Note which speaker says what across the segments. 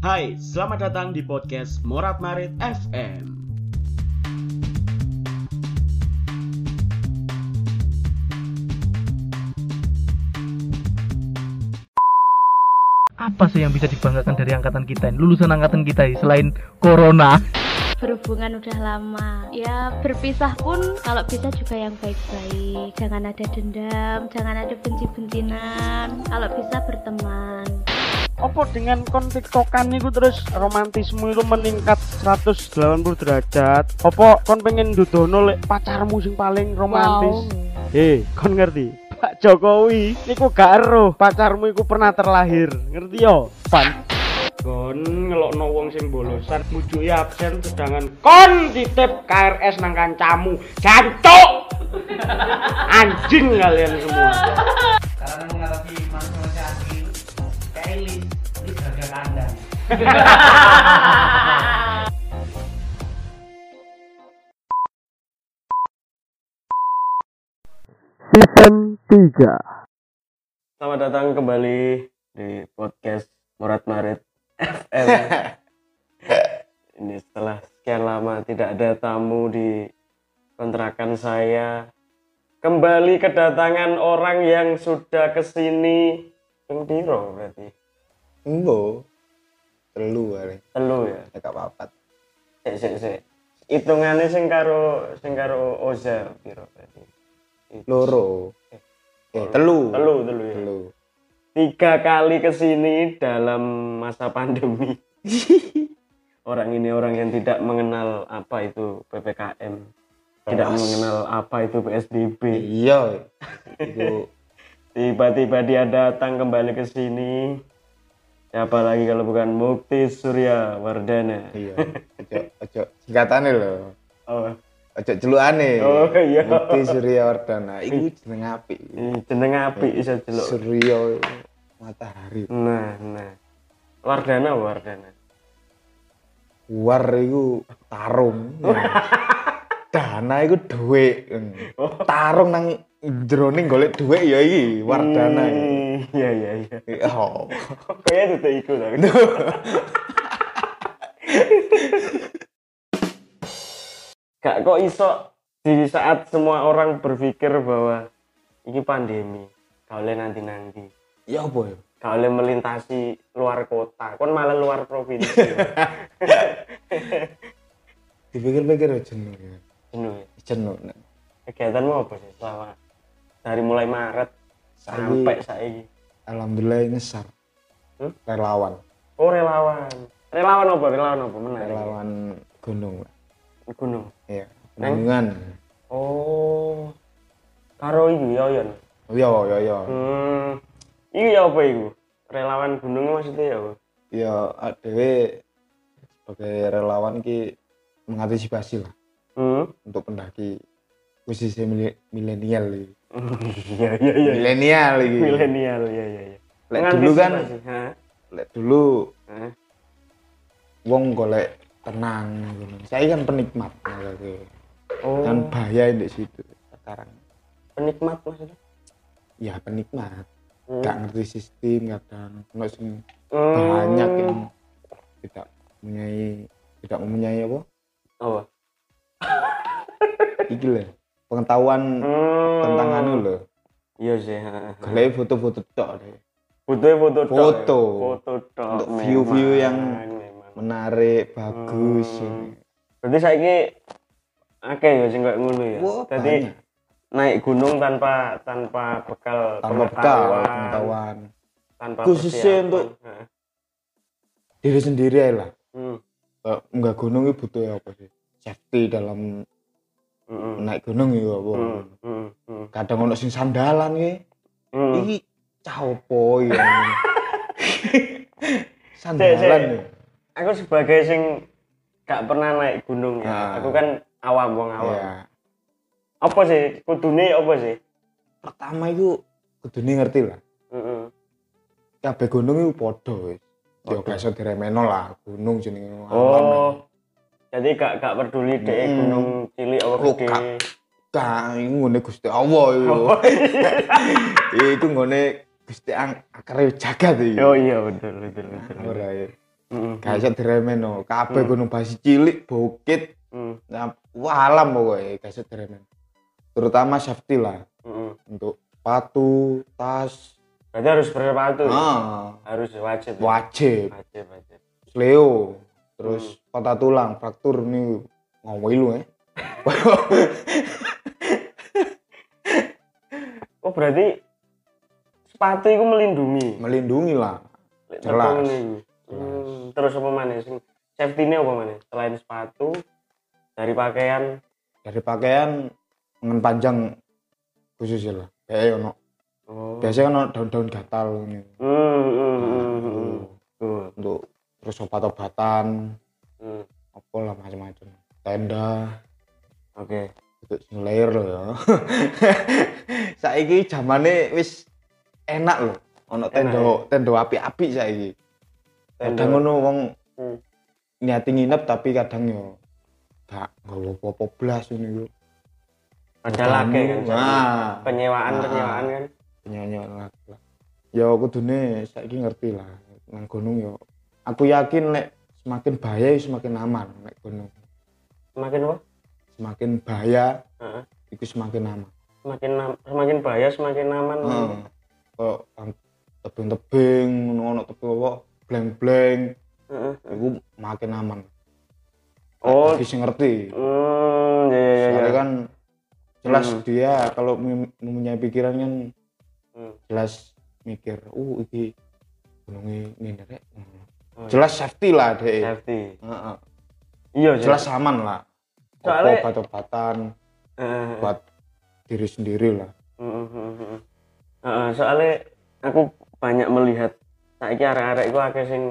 Speaker 1: Hai, selamat datang di podcast Morat Marit FM.
Speaker 2: apa sih yang bisa dibanggakan dari angkatan kita ini? Lulusan angkatan kita ini selain corona.
Speaker 3: Berhubungan udah lama. Ya berpisah pun kalau bisa juga yang baik-baik. Jangan ada dendam jangan ada benci-bencinan. Kalau bisa berteman
Speaker 4: Apa dengan kon tiktokan niku terus romantisme itu meningkat 180 derajat? Apa kon pengen dudono lek pacarmu sing paling romantis? Hei, kon ngerti? Pak Jokowi niku gak eruh. Pacarmu iku pernah terlahir. Ngerti yo? Pan. Kon ngelokno wong sing bolosan mujuki absen sedangkan kon titip KRS nang kancamu. Jancuk! Anjing kalian semua.
Speaker 5: Karena menghadapi manusia asli kayak Kandang
Speaker 4: season 3
Speaker 6: Selamat datang kembali di podcast Morat Marit FM. Ini setelah sekian lama tidak ada tamu di kontrakan saya. Kembali kedatangan orang yang sudah ke sini. Yang piro berarti?
Speaker 7: Embo. Telu kali.
Speaker 6: Telu ya.
Speaker 7: Ya gak apa-apa.
Speaker 6: Sik sik sik. Hitungannya sing karo sing karo Oza piro berarti?
Speaker 7: Loro. Eh, telu.
Speaker 6: Telu telu ya.
Speaker 7: Telu.
Speaker 6: tiga kali ke sini dalam masa pandemi. orang ini orang yang tidak mengenal apa itu ppkm, tidak mengenal apa itu psbb.
Speaker 7: Iya. Itu
Speaker 6: Tiba-tiba dia datang kembali ke sini. Siapa lagi kalau bukan Mukti Surya Wardana.
Speaker 7: iya. Ojo ojo singkatane lho.
Speaker 6: Oh,
Speaker 7: Ojo celukane.
Speaker 6: Oh, iya.
Speaker 7: Bukti Surya Wardana. Iku jeneng apik.
Speaker 6: jeneng api bisa jeluk.
Speaker 7: Surya matahari.
Speaker 6: Nah, nah. Wardana Wardana.
Speaker 7: War iku tarung. Dana iku dhuwit. Tarung nang jroning golek dhuwit ya iki Wardana. iki.
Speaker 6: Hmm, Iya iya iya.
Speaker 7: Oh.
Speaker 6: Kayaknya itu ikut lah. Gak kok iso di saat semua orang berpikir bahwa ini pandemi, kalian nanti nanti,
Speaker 7: Ya apa ya?
Speaker 6: kalian melintasi luar kota, kon malah luar provinsi,
Speaker 7: Dipikir-pikir ya jenuh ya.
Speaker 6: jenuh ya.
Speaker 7: Jenuh.
Speaker 6: Kegiatanmu apa sih selama dari mulai Maret sampai saat ini?
Speaker 7: Alhamdulillah ngesar.
Speaker 6: Hmm?
Speaker 7: Relawan.
Speaker 6: Oh relawan, relawan apa? Relawan apa? Menarik.
Speaker 7: Relawan gunung.
Speaker 6: Gunung.
Speaker 7: Iya. Penanggungan.
Speaker 6: Oh, karo iki Yoyon.
Speaker 7: Oh iya, iya, iya.
Speaker 6: Hmm, iki ya apa iku? Relawan gunung maksudnya ya apa?
Speaker 7: Ya, adewe sebagai relawan ki mengantisipasi lah
Speaker 6: Hmm.
Speaker 7: untuk pendaki khususnya mile- milenial iki.
Speaker 6: Iya iya iya.
Speaker 7: Milenial iki.
Speaker 6: Milenial ya ya ya.
Speaker 7: Lek dulu kan,
Speaker 6: ha?
Speaker 7: lek dulu
Speaker 6: Hah?
Speaker 7: wong golek tenang ngono. Saya kan penikmat ngono
Speaker 6: Oh,
Speaker 7: Kan bahaya di situ sekarang.
Speaker 6: penikmat maksudnya?
Speaker 7: Ya penikmat.
Speaker 6: Hmm.
Speaker 7: Gak ngerti sistem kadang. Ono sing
Speaker 6: Hmm.
Speaker 7: banyak yang tidak mempunyai tidak mempunyai apa
Speaker 6: apa?
Speaker 7: iki lho pengetahuan
Speaker 6: Hmm.
Speaker 7: tentang anu lho
Speaker 6: Iya sih.
Speaker 7: golek foto-foto tok deh
Speaker 6: foto tok.
Speaker 7: Foto.
Speaker 6: Foto tok.
Speaker 7: Untuk view-view yang-
Speaker 6: memang.
Speaker 7: menarik bagus
Speaker 6: Hmm.
Speaker 7: ini
Speaker 6: Berarti saiki akeh ya sing kayak ngono ya.
Speaker 7: Wah,
Speaker 6: Jadi
Speaker 7: banyak.
Speaker 6: naik gunung tanpa tanpa bekal
Speaker 7: tanpa bekal
Speaker 6: pengetahuan, tanpa
Speaker 7: Khususnya
Speaker 6: persiapan.
Speaker 7: untuk- diri sendiri lah
Speaker 6: Hmm.
Speaker 7: Enggak gunung itu butuh apa sih safety dalam
Speaker 6: Hmm.
Speaker 7: naik gunung itu apa.
Speaker 6: Hmm. Hmm.
Speaker 7: kadang ono sing sandalan ki
Speaker 6: Hmm.
Speaker 7: iki caopo ya sandalan ya
Speaker 6: Aku sebagai sing gak pernah naik gunung ya.
Speaker 7: Ah.
Speaker 6: Aku kan awam wong awam.
Speaker 7: ya
Speaker 6: Apa sih? Kudune apa sih?
Speaker 7: pertama itu kudune ngerti lah
Speaker 6: Heeh.
Speaker 7: kabeh gunung itu padha wis ya gak iso diremeno lah gunung jenenge alam.
Speaker 6: Oh. Jadi gak gak peduli dek
Speaker 7: Hmm.
Speaker 6: gunung cilik apa
Speaker 7: Oh,
Speaker 6: gede.
Speaker 7: gak. Ngene Gusti Allah iku.
Speaker 6: Oh,
Speaker 7: Iku ngene Gusti ang akare jagat iki.
Speaker 6: Oh iya betul betul betul.
Speaker 7: Ora ya. Gak iso diremeno kabeh gunung basi cilik bukit
Speaker 6: Heeh.
Speaker 7: nah, wah, alam pokoknya gak iso diremeno terutama safety lah untuk sepatu tas
Speaker 6: Berarti harus bersepatu. ya?
Speaker 7: ah,
Speaker 6: Harus wajib. ya?
Speaker 7: wajib
Speaker 6: Wajib, wajib.
Speaker 7: Leo terus patah tulang fraktur nih ngomong lu eh
Speaker 6: Oh, berarti sepatu itu melindungi.
Speaker 7: melindungi lah Jelas.
Speaker 6: Hmm, terus apa mana safety ini apa mana? Selain sepatu dari pakaian
Speaker 7: dari pakaian lengan panjang khusus lah kayak ono
Speaker 6: oh.
Speaker 7: biasanya ono daun-daun gatal ini
Speaker 6: Hmm, hmm, hmm,
Speaker 7: Nah,
Speaker 6: hmm, hmm.
Speaker 7: Untuk terus obat-obatan.
Speaker 6: Hmm.
Speaker 7: apa lah macam-macam. Tenda.
Speaker 6: Oke.
Speaker 7: untuk sing layer loh ya. Saiki zamane wis enak loh ono tenda tenda api-api saiki. Kadang ngono wong
Speaker 6: Hmm.
Speaker 7: niati nginep tapi kadang yo gak nggawa apa-apa blas ini yo
Speaker 6: Ada lagi kan.
Speaker 7: nah.
Speaker 6: Penyewaan,
Speaker 7: Ah.
Speaker 6: penyewaan kan.
Speaker 7: penyanyi lah. Ya kudune saiki ngerti lah. Nang gunung yo aku yakin lek semakin bahaya yo semakin aman nek gunung
Speaker 6: Semakin apa?
Speaker 7: semakin bahaya
Speaker 6: Heeh.
Speaker 7: itu semakin aman
Speaker 6: Semakin semakin bahaya, semakin aman.
Speaker 7: Heeh. kok am- tebing-tebing ono tebing apa blank-blank
Speaker 6: Heeh.
Speaker 7: itu makin aman
Speaker 6: Oh.
Speaker 7: bagi sing ngerti
Speaker 6: Hmm, ya ya ya.
Speaker 7: soalnya
Speaker 6: ya.
Speaker 7: kan jelas
Speaker 6: Hmm.
Speaker 7: dia kalau mem- mempunyai pikiran kan
Speaker 6: Hmm.
Speaker 7: jelas mikir uh iki gunungnya ini rek
Speaker 6: Oh,
Speaker 7: jelas safety lah deh
Speaker 6: safety. Iya,
Speaker 7: jelas aman lah
Speaker 6: Soalnya-
Speaker 7: obat-obatan
Speaker 6: Heeh.
Speaker 7: buat diri sendiri lah
Speaker 6: Heeh, heeh, heeh. Heeh, soalnya aku banyak melihat saiki arek-arek iku akeh sing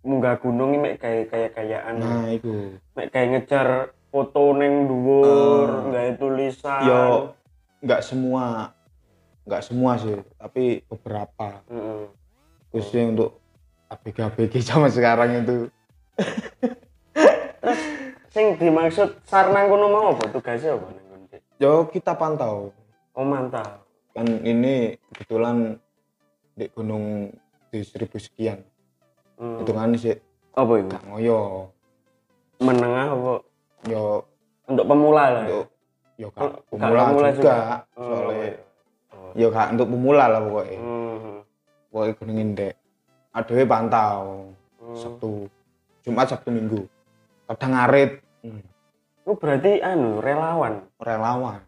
Speaker 6: munggah gunung iki mek kayak kayak kayaan.
Speaker 7: nah
Speaker 6: Mek kayak ngejar foto neng dhuwur, gawe tulisan.
Speaker 7: yo nggak semua nggak semua sih tapi beberapa
Speaker 6: Heeh.
Speaker 7: khususnya untuk ABG-ABG zaman sekarang itu
Speaker 6: Sing dimaksud sarnang kono mau apa tugasnya apa nang kono?
Speaker 7: Yo kita pantau
Speaker 6: Oh, mantap.
Speaker 7: kan ini kebetulan di gunung di seribu sekian
Speaker 6: Hmm.
Speaker 7: itu kan sih
Speaker 6: apa itu?
Speaker 7: gak ngoyo
Speaker 6: Menengah apa?
Speaker 7: yo
Speaker 6: Untuk pemula lah. ya?
Speaker 7: untuk yo
Speaker 6: Oh,
Speaker 7: gak pemula
Speaker 6: pemula
Speaker 7: juga,
Speaker 6: juga.
Speaker 7: soalnya
Speaker 6: Oh.
Speaker 7: yo gak untuk pemula lah pokoknya
Speaker 6: Hmm.
Speaker 7: pokoknya gunung indek adewe pantau
Speaker 6: Hmm.
Speaker 7: Sabtu Jumat Sabtu Minggu kadang ngarit hmm,
Speaker 6: Lu berarti anu relawan.
Speaker 7: relawan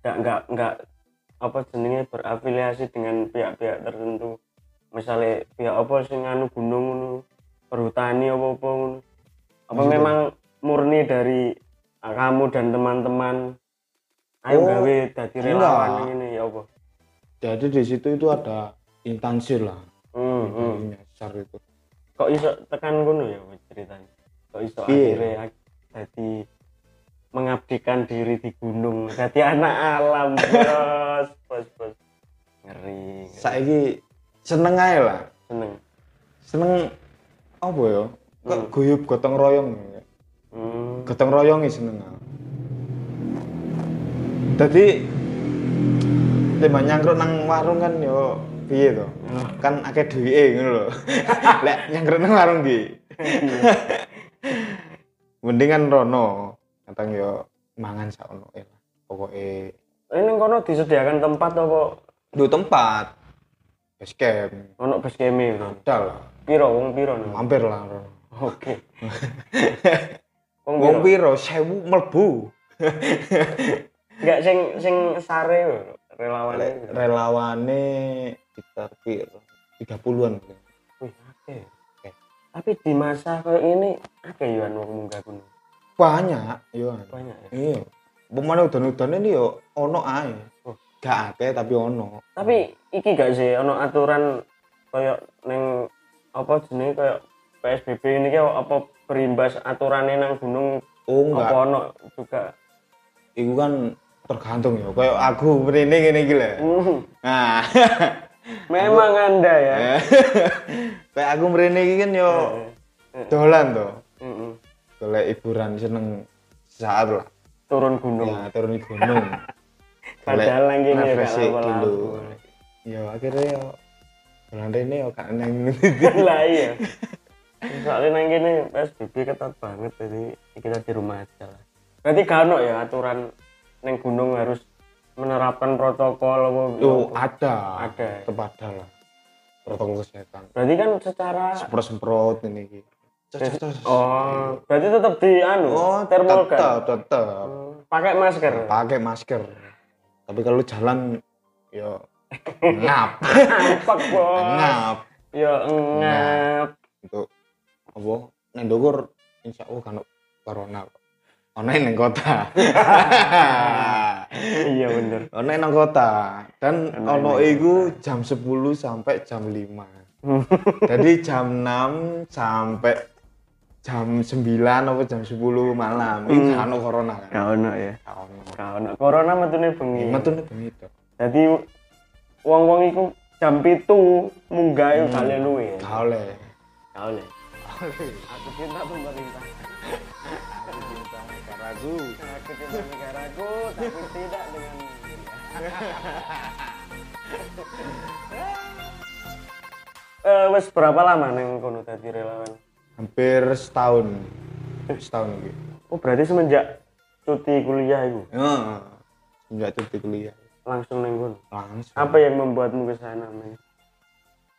Speaker 6: Enggak enggak enggak apa jenenge berafiliasi dengan pihak-pihak tertentu. Misalnya pihak apa sing anu gunung ngono, perhutani apa-apa ngono. Apa
Speaker 7: Maksudnya?
Speaker 6: memang murni dari kamu dan teman-teman ayo
Speaker 7: Oh,
Speaker 6: gawe dadi relawan
Speaker 7: enggak.
Speaker 6: ini ya apa?
Speaker 7: jadi di situ itu ada intansi lah
Speaker 6: Hmm, hmm.
Speaker 7: Besar itu
Speaker 6: Kok iso tekan ngono ya ceritanya? Kok iso
Speaker 7: Iya.
Speaker 6: akhirnya ak- jadi mengabdikan diri di gunung, jadi anak alam, bos, bos, bos. Ngeri. ngeri.
Speaker 7: saiki seneng aja lah
Speaker 6: seneng.
Speaker 7: seneng apa ya kok
Speaker 6: Hmm.
Speaker 7: guyub gotong royong
Speaker 6: Hmm.
Speaker 7: gotong royong seneng jadi timbang nyangkruk nang warung kan yo piye to kan akeh duwike ngono lho lek nyangkruk nang warung ki mending kan rono kadang yo mangan sak ono eh lah pokoke
Speaker 6: Ini kono disediakan tempat apa?
Speaker 7: du tempat base camp
Speaker 6: Ono base camp itu.
Speaker 7: ada lah
Speaker 6: Piro wong piro no?
Speaker 7: mampir lah.
Speaker 6: Oke. Wong piro?
Speaker 7: sewu mlebu
Speaker 6: Enggak sing sing sare relawan.
Speaker 7: Relawane sekitar piro 30-an
Speaker 6: Wih, akeh. Tapi di masa kayak ini akeh yo wong munggah gunung.
Speaker 7: banyak yo.
Speaker 6: Banyak ya.
Speaker 7: iya. Pemane udan-udan ini yo ono ae.
Speaker 6: Oh.
Speaker 7: gak akeh tapi ono.
Speaker 6: Tapi iki gak sih ono aturan kayak neng apa jenenge kayak PSBB ini kayak apa berimbas aturannya nang gunung?
Speaker 7: Oh
Speaker 6: apa
Speaker 7: enggak
Speaker 6: ono juga.
Speaker 7: iku kan tergantung ya kayak aku iki lho.
Speaker 6: Hmm,
Speaker 7: nah
Speaker 6: Memang Anda ya.
Speaker 7: kayak aku mrene iki kan yo dolan to
Speaker 6: Heeh.
Speaker 7: golek hiburan seneng saat lah
Speaker 6: Turun gunung.
Speaker 7: ya turun gunung
Speaker 6: Padahal nang kene gak
Speaker 7: dulu yo akhirnya yo dolan rene yo gak nang
Speaker 6: Lah iya. Soalnya nang kene PSBB ketat banget jadi kita di rumah aja lah. Berarti gak ya aturan neng gunung harus menerapkan protokol apa
Speaker 7: Yo
Speaker 6: apa?
Speaker 7: ada.
Speaker 6: Ada.
Speaker 7: Tetep ada lah. Protokol kesehatan.
Speaker 6: Berarti kan secara
Speaker 7: Semprot-semprot ini iki.
Speaker 6: oh, berarti tetap di anu
Speaker 7: Oh,
Speaker 6: thermal
Speaker 7: tetap, tetap.
Speaker 6: Pakai masker.
Speaker 7: Pakai masker. Tapi kalau jalan yo ngap,
Speaker 6: Bos.
Speaker 7: ngap.
Speaker 6: Ya ngap.
Speaker 7: Untuk apa? Neng Bogor insya Allah kan corona. Ono neng kota.
Speaker 6: Iya bener.
Speaker 7: ono nang kota dan
Speaker 6: Ono
Speaker 7: iku jam 10 sampai jam 5. Jadi jam 6 sampai jam 9 apa jam 10 malam itu
Speaker 6: Hmm.
Speaker 7: ono corona kan.
Speaker 6: Gak ono ya.
Speaker 7: Gak ono.
Speaker 6: Gak ono. Corona metune bengi.
Speaker 7: Metune bengi to.
Speaker 6: Jadi wong-wong iku jam pitu munggah iku gak luwe ya.
Speaker 7: Gak oleh.
Speaker 6: Gak oleh. Aku cinta pemerintah. Aku cinta negaraku. Aku cinta negaraku, tapi tidak dengan Eh, wes berapa lama neng kono tadi relawan?
Speaker 7: Hampir setahun. Setahun iki.
Speaker 6: Oh berarti semenjak cuti kuliah itu
Speaker 7: Heeh. Sejak cuti kuliah.
Speaker 6: langsung neng kono.
Speaker 7: Langsung.
Speaker 6: Apa yang membuatmu ke sana?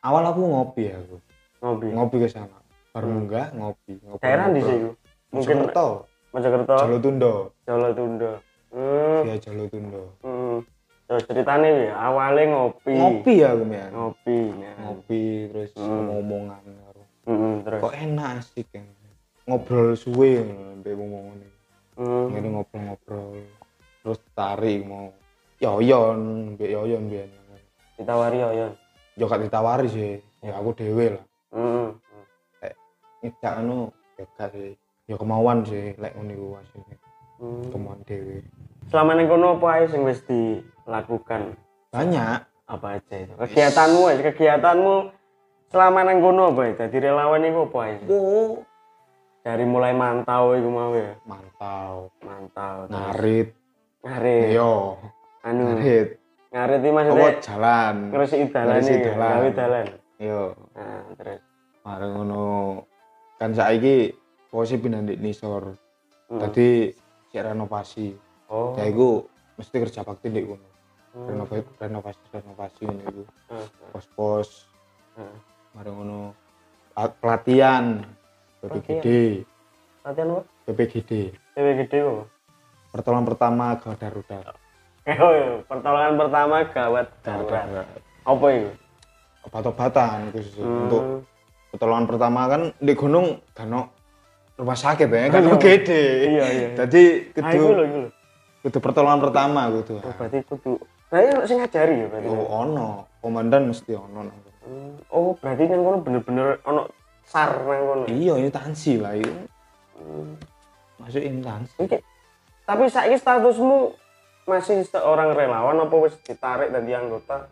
Speaker 7: Awal aku ngopi aku.
Speaker 6: Ngopi.
Speaker 7: Ngopi ke sana. Baru munggah ngopi. ngopi
Speaker 6: Daerah di situ. Mungkin
Speaker 7: Mojokerto.
Speaker 6: Mojokerto,
Speaker 7: Jalo Tundo.
Speaker 6: Jawa Tunda. Hmm.
Speaker 7: Via Jalo Tundo.
Speaker 6: hmm. Terus ceritanya ya, awalnya ngopi.
Speaker 7: Ngopi ya aku ya.
Speaker 6: Ngopi. ya.
Speaker 7: Ngopi terus
Speaker 6: Hmm.
Speaker 7: ngomong-ngomongan karo.
Speaker 6: Hmm, terus.
Speaker 7: Kok enak asik kan. Ngobrol suwe mbek ngomong ngene.
Speaker 6: Hmm.
Speaker 7: Ngene ngobrol-ngobrol. Terus tarik mau yoyon mbek yoyon biyen.
Speaker 6: Ditawari Oyon.
Speaker 7: Yo gak ditawari sih. Ya aku dhewe lah.
Speaker 6: Hmm.
Speaker 7: Ngedak anu ya sih. Ya kemauan sih lek ngono iku asine.
Speaker 6: Hmm.
Speaker 7: Kemauan dhewe.
Speaker 6: Selama neng kono apa aja yang wis dilakukan?
Speaker 7: Banyak
Speaker 6: Apa aja itu? Kegiatanmu aja, kegiatanmu selama neng kono apa ya? Jadi relawan itu apa?
Speaker 7: Oh,
Speaker 6: Dari mulai mantau itu mau ya?
Speaker 7: mantau.
Speaker 6: Mantau.
Speaker 7: Ngarit.
Speaker 6: Ngarit.
Speaker 7: Yo,
Speaker 6: Anu.
Speaker 7: ngarit.
Speaker 6: Ngarit
Speaker 7: Apa
Speaker 6: maksudnya
Speaker 7: jalan.
Speaker 6: ngeresiki dalan
Speaker 7: Ngeresiki
Speaker 6: iki,
Speaker 7: dalan.
Speaker 6: gawe dalan.
Speaker 7: Yo,
Speaker 6: Nah, terus.
Speaker 7: bareng ngono. Kan saiki posisi pindah di nisor.
Speaker 6: Hmm.
Speaker 7: Tadi si renovasi.
Speaker 6: Oh.
Speaker 7: Ya iku mesti kerja bakti di kono.
Speaker 6: Hmm.
Speaker 7: Renovasi renovasi renovasi ini iku.
Speaker 6: Hmm.
Speaker 7: Pos-pos.
Speaker 6: Hmm.
Speaker 7: Bareng ngono. A- Pelatihan PPGD,
Speaker 6: Latihan apa? Cewek gede kok.
Speaker 7: Pertolongan pertama gawat darurat.
Speaker 6: Oh iya, pertolongan pertama gawat darurat. Apa itu?
Speaker 7: Obat-obatan khusus
Speaker 6: Hmm.
Speaker 7: untuk pertolongan pertama kan di gunung kan rumah sakit ya kan
Speaker 6: Iya.
Speaker 7: gede.
Speaker 6: Iya, iya.
Speaker 7: Jadi
Speaker 6: Ah,
Speaker 7: kudu
Speaker 6: loh.
Speaker 7: kudu pertolongan pertama kudu.
Speaker 6: Oh, berarti kudu. Berarti ono sing ngajari ya berarti.
Speaker 7: Oh, ono, komandan mesti ono.
Speaker 6: Hmm. Oh, berarti nang kono bener-bener ono sar nang kono.
Speaker 7: Iya, instansi lah itu.
Speaker 6: Hmm.
Speaker 7: Masuk instansi.
Speaker 6: Oke. Tapi saiki statusmu masih seorang relawan apa wis ditarik dari anggota?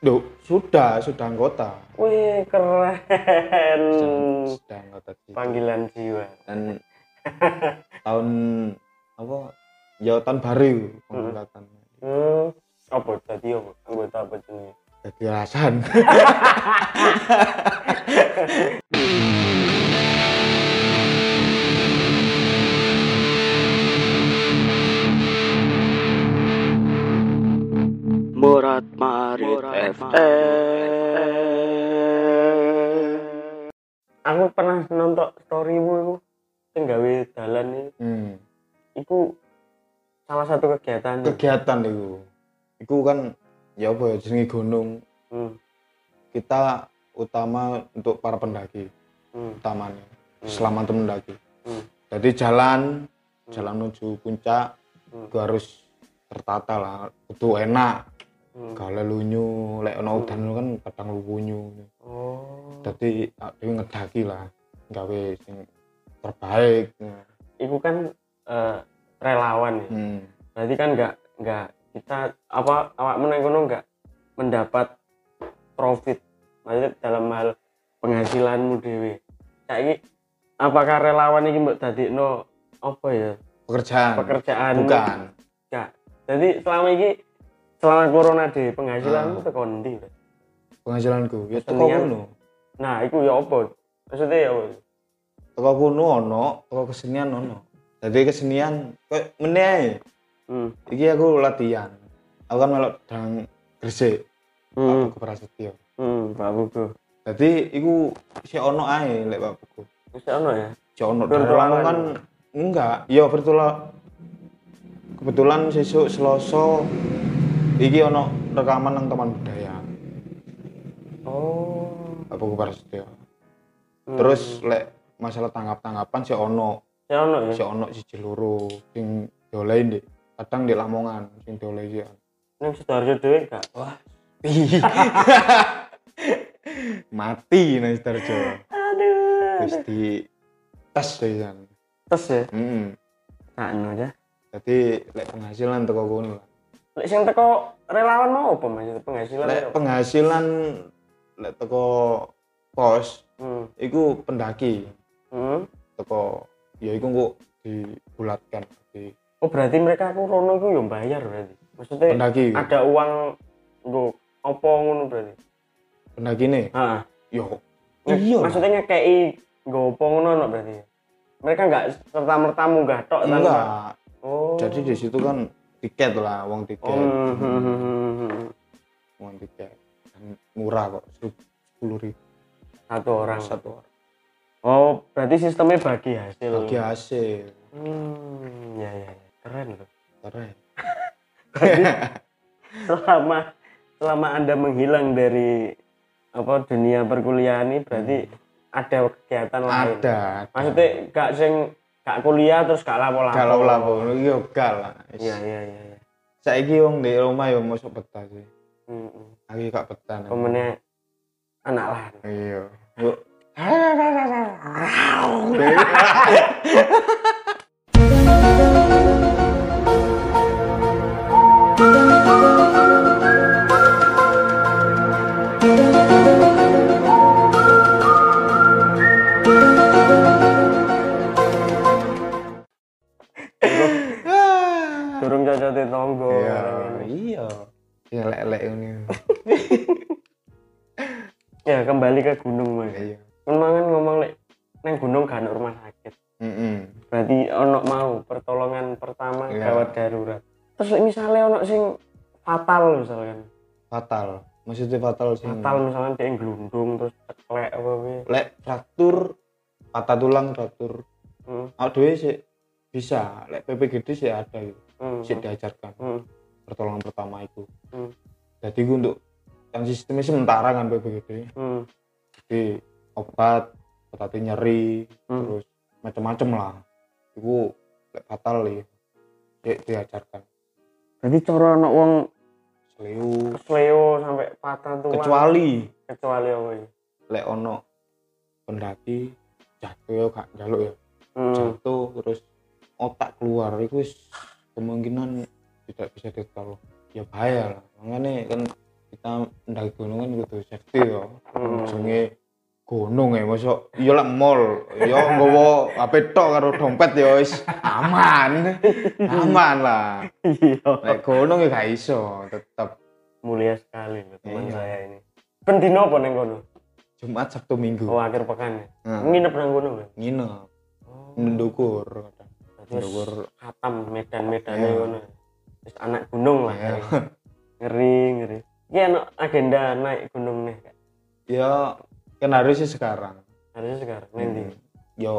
Speaker 7: Duh, sudah, sudah anggota.
Speaker 6: Wih, keren.
Speaker 7: Sudah, sudah anggota jiwa.
Speaker 6: Panggilan jiwa.
Speaker 7: Dan tahun apa? Ya tahun baru pengangkatan.
Speaker 6: Hmm. Apa tadi apa? Anggota apa jenenge?
Speaker 7: Jadi alasan.
Speaker 1: Murat Marit FM.
Speaker 6: Aku pernah nonton storymu iku sing gawe dalan iki.
Speaker 7: hmm.
Speaker 6: Iku salah satu kegiatan.
Speaker 7: Kegiatan itu. Iku kan ya apa ya jenenge gunung.
Speaker 6: Hmm.
Speaker 7: Kita utama untuk para pendaki
Speaker 6: Hmm.
Speaker 7: utamanya.
Speaker 6: Hmm.
Speaker 7: Selamat mendaki.
Speaker 6: Hmm.
Speaker 7: Jadi jalan
Speaker 6: Hmm.
Speaker 7: jalan menuju puncak
Speaker 6: Hmm.
Speaker 7: itu harus tertata lah. Itu enak.
Speaker 6: Hmm.
Speaker 7: Kalau lunyu, lek ono
Speaker 6: Hmm.
Speaker 7: udan kan kadang lunyu.
Speaker 6: Oh.
Speaker 7: Jadi dhewe ngedaki lah. Gawe sing terbaik.
Speaker 6: Iku kan eh, relawan ya.
Speaker 7: Hmm.
Speaker 6: Berarti kan nggak nggak kita apa awak menang kono nggak mendapat profit. Maksudnya dalam hal penghasilanmu dewe. Saiki apakah relawan ini mbok dadekno apa ya?
Speaker 7: Pekerjaan.
Speaker 6: Pekerjaan.
Speaker 7: Bukan.
Speaker 6: Enggak. Jadi selama ini selama corona deh penghasilanmu
Speaker 7: Ah.
Speaker 6: tekan ndi?
Speaker 7: Penghasilanku ya teko ngono.
Speaker 6: Nah, iku ya apa? Maksudnya ya apa?
Speaker 7: teko kuno ono teko kesenian ono jadi kesenian kok meneh ae.
Speaker 6: Hmm.
Speaker 7: iki aku latihan aku kan melok dang gresik
Speaker 6: Hmm.
Speaker 7: Pak Buku Prasetyo
Speaker 6: Hmm, Pak Buku.
Speaker 7: jadi iku si ono ae lek Pak Buku
Speaker 6: Masih ono ya?
Speaker 7: si ono dalam kan enggak iya virtual kebetulan sesuk Selasa iki ono rekaman nang teman budaya
Speaker 6: Oh.
Speaker 7: Pak Buku Prasetyo
Speaker 6: Hmm.
Speaker 7: terus lek masalah tanggap-tanggapan si ono
Speaker 6: Si ono ya?
Speaker 7: si ono siji loro sing dolehi ndek kadang di Lamongan sing dolehi sih
Speaker 6: Neng Sidoarjo dhewe gak? Wah.
Speaker 7: mati nang Sidoarjo
Speaker 6: Aduh.
Speaker 7: wis di tes pisan
Speaker 6: Tes ya?
Speaker 7: heeh
Speaker 6: Anu ya.
Speaker 7: dadi lek penghasilan teko kono lah
Speaker 6: Lek sing teko relawan mau apa Mas? Penghasilan
Speaker 7: lek penghasilan lek teko pos
Speaker 6: Hmm.
Speaker 7: iku pendaki
Speaker 6: Hmm.
Speaker 7: teko ya iku kok dibulatkan di
Speaker 6: Oh berarti mereka aku rono iku yo bayar berarti. Maksudnya
Speaker 7: pendaki
Speaker 6: ada uang nggo apa ngono berarti.
Speaker 7: pendaki nih
Speaker 6: Heeh.
Speaker 7: yo iya
Speaker 6: Maksudnya ngekei nggo apa ngono no berarti. Mereka enggak serta merta munggah tok
Speaker 7: enggak
Speaker 6: Oh.
Speaker 7: jadi di situ kan tiket lah uang tiket
Speaker 6: Oh, hmm, hmm, hmm, hmm, hmm.
Speaker 7: uang tiket murah kok sepuluh ribu
Speaker 6: Satu orang.
Speaker 7: satu orang
Speaker 6: Oh, berarti sistemnya bagi hasil.
Speaker 7: bagi hasil
Speaker 6: Hmm, ya ya ya. Keren loh.
Speaker 7: keren
Speaker 6: Selama selama Anda menghilang dari apa dunia perkuliahan ini berarti ada kegiatan lain.
Speaker 7: ada ada.
Speaker 6: Maksudnya gak sing gak kuliah terus gak lapo-lapo.
Speaker 7: kalau lapo iya gak lah
Speaker 6: Iya iya iya iya.
Speaker 7: saiki wong di rumah ya masuk betah sih
Speaker 6: hmm.
Speaker 7: aku gak betah nih.
Speaker 6: Pemennya anak lah.
Speaker 7: iya yuk
Speaker 6: Durung cocok di tonggo.
Speaker 7: iya iya ya lek-lek ini
Speaker 6: Ya kembali ke gunung mas.
Speaker 7: iya
Speaker 6: Kan ngomong lek neng gunung gak ada rumah sakit.
Speaker 7: Mm-mm.
Speaker 6: Berarti ono mau pertolongan pertama
Speaker 7: Iya.
Speaker 6: gawat darurat. Terus misalnya ono sing fatal misalkan.
Speaker 7: fatal maksudnya fatal sih
Speaker 6: Fatal misalkan dia gelundung terus ceklek apa piye.
Speaker 7: lek fraktur patah tulang fraktur
Speaker 6: Hmm.
Speaker 7: dhewe sih bisa lek PPGD sih ada gitu
Speaker 6: Hmm.
Speaker 7: sih diajarkan
Speaker 6: Hmm.
Speaker 7: pertolongan pertama itu
Speaker 6: Hmm.
Speaker 7: jadi gue untuk yang sistemnya sementara kan PPGD
Speaker 6: Hmm.
Speaker 7: jadi obat obat nyeri
Speaker 6: Hmm.
Speaker 7: terus macam-macam lah itu lek fatal ya di, diajarkan
Speaker 6: Berarti cara ono wong
Speaker 7: seliu
Speaker 6: kesleo sampai patah tulang.
Speaker 7: kecuali
Speaker 6: kecuali apa ya?
Speaker 7: lek ono pendaki jatuh ya gak jaluk ya
Speaker 6: Hmm.
Speaker 7: jatuh terus otak keluar itu wis kemungkinan tidak bisa ditolong ya bahaya lah makanya kan kita mendaki gunung kan kudu safety ya
Speaker 6: Hmm.
Speaker 7: jenenge gunung ya masuk iya lah mall ya nggawa HP tok karo dompet ya wis aman aman lah
Speaker 6: Iya.
Speaker 7: nek gunung ya gak iso tetep
Speaker 6: Mulia sekali loh teman
Speaker 7: Iya.
Speaker 6: saya ini. Pendino apa neng kono?
Speaker 7: Jumat Sabtu Minggu
Speaker 6: Oh akhir pekan ya.
Speaker 7: Nah,
Speaker 6: Nginep nang kono ya.
Speaker 7: nginep
Speaker 6: Oh.
Speaker 7: mendukur mendukur
Speaker 6: khatam medan-medannya
Speaker 7: Iya.
Speaker 6: kono. Terus anak gunung lah.
Speaker 7: Iya.
Speaker 6: Ngeri ngeri. Iki ana agenda naik gunung nih. Kak.
Speaker 7: ya kan harusnya sekarang
Speaker 6: Harusnya sekarang nanti.
Speaker 7: Hmm. yo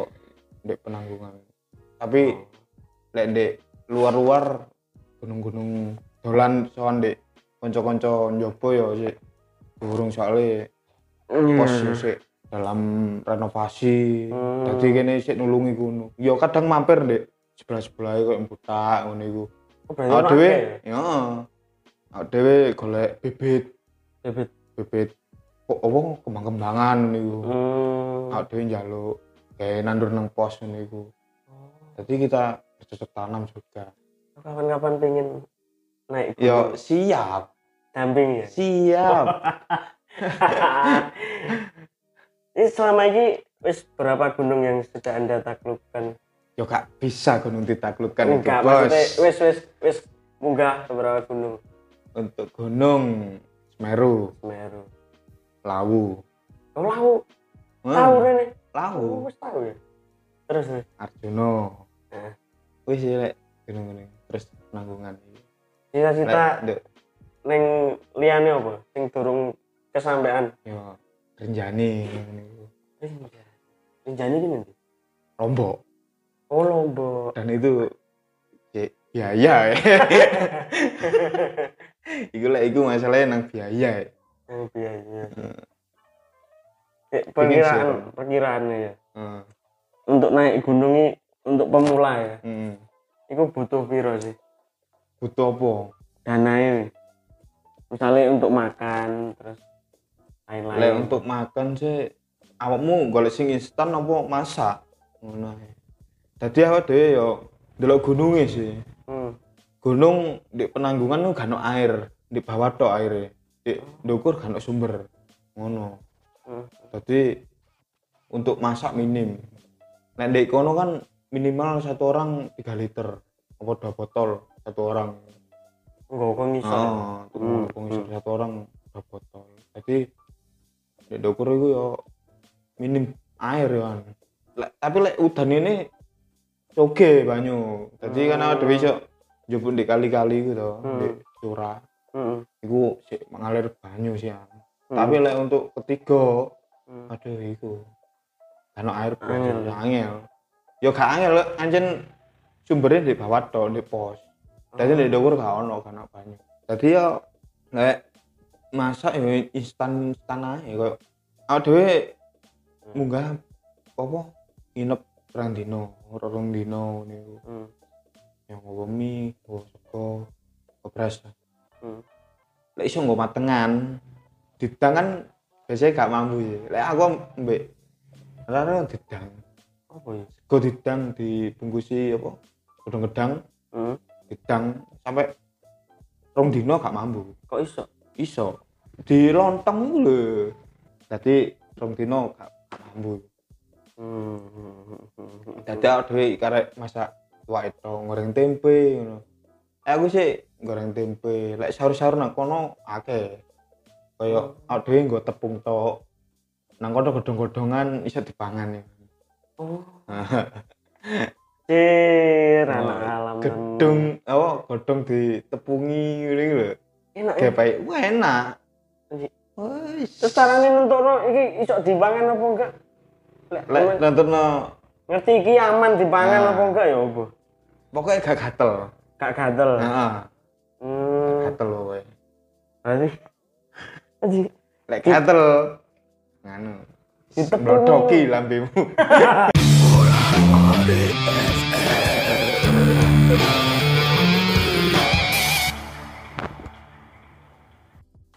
Speaker 7: dek penanggungan tapi lek dek luar-luar gunung-gunung dolan soan dek konco-konco njobo yo sih burung soalnya pos yo sih dalam renovasi
Speaker 6: Hmm.
Speaker 7: jadi kene sih nulungi gunung yo kadang mampir dek sebelah-sebelah kok buta ngono iku
Speaker 6: Oh,
Speaker 7: awak dhewe
Speaker 6: ya?
Speaker 7: awak dhewe golek bibit
Speaker 6: Bibit.
Speaker 7: bibit kok apa kembang-kembangan niku
Speaker 6: Hmm.
Speaker 7: awak dhewe njaluk kayak nandur nang pos ngono iku
Speaker 6: Oh.
Speaker 7: jadi kita bercocok tanam juga
Speaker 6: Kapan-kapan pengen naik gunung.
Speaker 7: yo siap
Speaker 6: damping ya.
Speaker 7: siap
Speaker 6: Ini selama ini wis berapa gunung yang sudah anda taklukkan?
Speaker 7: Yo gak bisa gunung ditaklukkan itu
Speaker 6: Enggak,
Speaker 7: bos
Speaker 6: maksudnya wis wis wis munggah ke berapa gunung?
Speaker 7: untuk gunung Semeru
Speaker 6: Semeru.
Speaker 7: Lawu
Speaker 6: Oh lau,
Speaker 7: Hmm,
Speaker 6: lau Rene.
Speaker 5: Oh,
Speaker 7: lahu
Speaker 6: wis tahu ya. Terus terus.
Speaker 7: Arjuno
Speaker 6: Eh.
Speaker 7: wis lek gunung-gunung terus penanggungan
Speaker 6: Cita-cita ning liyane apa? Sing durung kesampean.
Speaker 7: yo renjani iku.
Speaker 6: Renjani ki nanti.
Speaker 7: lombok
Speaker 6: Oh, Lombok.
Speaker 7: dan itu ya, biaya ya. iku lek iku masalahnya nang biaya ya.
Speaker 6: Oh, biaya.
Speaker 7: Hmm.
Speaker 6: Eh, perkiraan, perkiraannya ya.
Speaker 7: Heeh.
Speaker 6: Untuk naik gunung ini untuk pemula ya.
Speaker 7: Heeh.
Speaker 6: Iku butuh piro sih?
Speaker 7: butuh apa
Speaker 6: Dananya misalnya untuk makan terus lain-lain.
Speaker 7: untuk makan sih awakmu golek sing instan apa masak ngono. Dadi awak dhewe yo delok gununge sih
Speaker 6: Hmm.
Speaker 7: gunung di penanggungan tuh gak ono air di bawah tok airnya di ndukur gak ono sumber ngono
Speaker 6: Hmm.
Speaker 7: untuk masak minim nek di kono kan minimal satu orang 3 liter apa dua botol satu orang
Speaker 6: Enggak kok ngisor.
Speaker 7: oh
Speaker 6: Hmm,
Speaker 7: hmm. pengisar satu orang dua botol jadi di ndukur itu yo minim air kan Lek- tapi lek udan ini oke banyu jadi kan ada bisa jemput di kali-kali gitu
Speaker 6: Hmm.
Speaker 7: di curah
Speaker 6: Heeh.
Speaker 7: iku mengalir banyu sih ya.
Speaker 6: Hmm.
Speaker 7: tapi lek untuk ketiga
Speaker 6: Hmm.
Speaker 7: aduh iku karena air
Speaker 6: Angel.
Speaker 7: ya angel yo gak angel lek, anjen sumbernya di bawah tok di pos jadi di dhuwur gak ono karena banyu jadi ya lek masak ya instan instan aja kok awake dhewe munggah apa nginep rong dino rong dino niku
Speaker 6: Hmm.
Speaker 7: yang nggawa mie, nggawa sego, beras.
Speaker 6: Hmm.
Speaker 7: Lek iso nggawa matengan, didang kan biasanya gak mampu ya. Lek aku mbek rara didang.
Speaker 6: Apa ya?
Speaker 7: Sego didang dibungkusi apa? Godong gedang,
Speaker 6: Hmm.
Speaker 7: didang sampai rong dino gak mampu.
Speaker 6: Kok iso?
Speaker 7: Iso. Di lontong iku lho. Dadi rong dino gak mampu.
Speaker 6: Hmm.
Speaker 7: Dadi awake dhewe karek masak tuwa itu goreng tempe ngono. Eh aku sih goreng tempe. Lek sahur-sahur nang kono akeh. Kaya awake dhewe nggo tepung tok. Nang kono godhong-godhongan iso dipangan ya.
Speaker 6: Oh. Cir, anak
Speaker 7: Oh,
Speaker 6: alam.
Speaker 7: Gedung apa godhong ditepungi ngene lho.
Speaker 6: Enak ya.
Speaker 7: Kayak baik. Wah enak. Wis.
Speaker 6: Terus carane nentukno iki iso dipangan apa enggak? Lek
Speaker 7: nentukno
Speaker 6: ngerti iki aman dipangan
Speaker 7: Nah.
Speaker 6: apa enggak ya apa?
Speaker 7: pokoknya gak gatel.
Speaker 6: Gak gatel.
Speaker 7: Heeh,
Speaker 6: Hmm.
Speaker 7: gatel pokoknya.
Speaker 6: Berarti Aji,
Speaker 7: Lek gatel nganu.
Speaker 6: Ditepung.
Speaker 7: Mlodoki lambemu.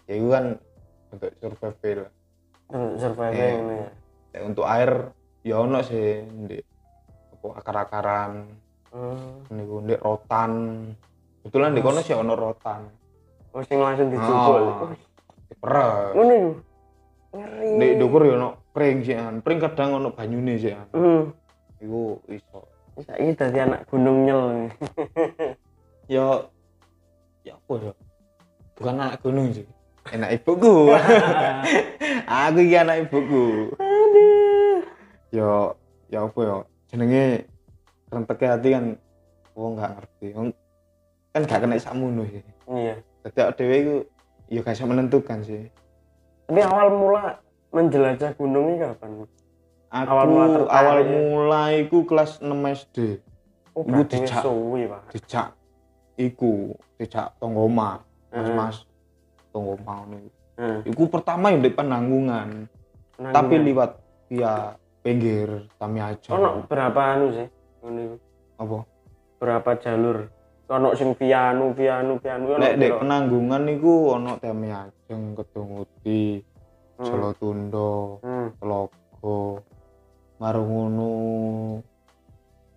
Speaker 7: ya itu kan untuk survival
Speaker 6: survival
Speaker 7: Iya.
Speaker 6: ini ya.
Speaker 7: Ya, untuk air ya ono sih di apa akar-akaran
Speaker 6: Hmm.
Speaker 7: niku ndek rotan kebetulan di kono sih ono rotan
Speaker 6: Oh, sing langsung dijubul.
Speaker 7: Oh. diperes
Speaker 6: Ngono iku. Ngeri.
Speaker 7: di dukur ya ono pring sih pring kadang ono banyune sih an
Speaker 6: Hmm.
Speaker 7: iku iso
Speaker 6: Saiki dadi anak gunung nyel.
Speaker 7: ya ya apa ya bukan anak gunung sih enak ibuku aku iki anak ibuku. Ya ya apa ya jenenge renteke hati kan wong nggak ngerti wong kan gak kena sakmono sih
Speaker 6: Iya.
Speaker 7: dadi dhewe iku ya gak bisa menentukan sih
Speaker 6: Tapi awal mula menjelajah gunung ini kapan?
Speaker 7: aku
Speaker 6: Awal mula tertarik
Speaker 7: awal
Speaker 6: ya?
Speaker 7: mulai iku kelas 6 SD
Speaker 6: Oh,
Speaker 7: Iku dijak.
Speaker 6: suwi, Pak.
Speaker 7: dijak iku dijak tonggoma mas
Speaker 6: Heeh.
Speaker 7: mas tonggoma ngono iku.
Speaker 6: Heeh.
Speaker 7: iku pertama yang di penanggungan tapi liwat via pinggir Tami aja
Speaker 6: ono berapa anu sih? Iku.
Speaker 7: apa
Speaker 6: Berapa jalur? Ono sing pianu, pianu, pianu.
Speaker 7: nek dek penanggungan niku ono Tami Ajeng Kedunguti
Speaker 6: Hmm.
Speaker 7: Solo Tundo
Speaker 6: Hmm.
Speaker 7: Telogo Marungono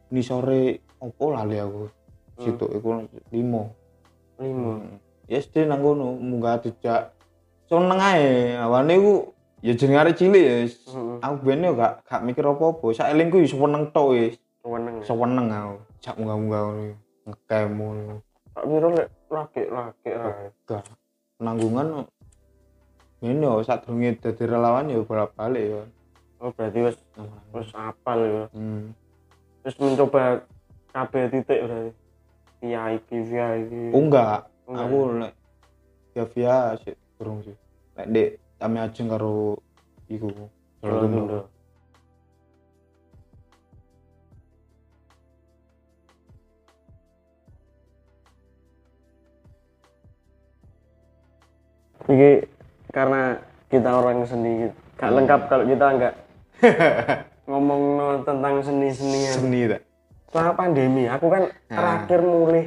Speaker 7: ini sore opo lali aku
Speaker 6: Hmm.
Speaker 7: situ iku limo
Speaker 6: Lima.
Speaker 7: Hmm. ya SD nang kono munggah dijak seneng ae awane iku ya jeneng arek cilik ya
Speaker 6: Heeh.
Speaker 7: aku ben yo gak gak mikir apa-apa. Saelingku yo seneng tok wis.
Speaker 6: Seneng.
Speaker 7: seneng aku. Jak munggah-munggah ngono ngekem ngono.
Speaker 6: Tak kira lek laki-laki
Speaker 7: gak. Penanggungan ini yo sadurunge dadi relawan yo bolak-balik yo.
Speaker 6: Oh berarti wis wis apal ya
Speaker 7: hmm.
Speaker 6: terus mencoba kabeh titik berarti. Via iki via iki.
Speaker 7: Oh enggak.
Speaker 6: Oh,
Speaker 7: aku lek via via sih durung sih. Lek dek kami ajeng karo iku.
Speaker 6: Tundo. Iki karena kita orang seni gak lengkap kalau kita nggak ngomong no tentang seni-senian
Speaker 7: seni tak
Speaker 6: selama pandemi aku kan
Speaker 7: Nah.
Speaker 6: terakhir mulai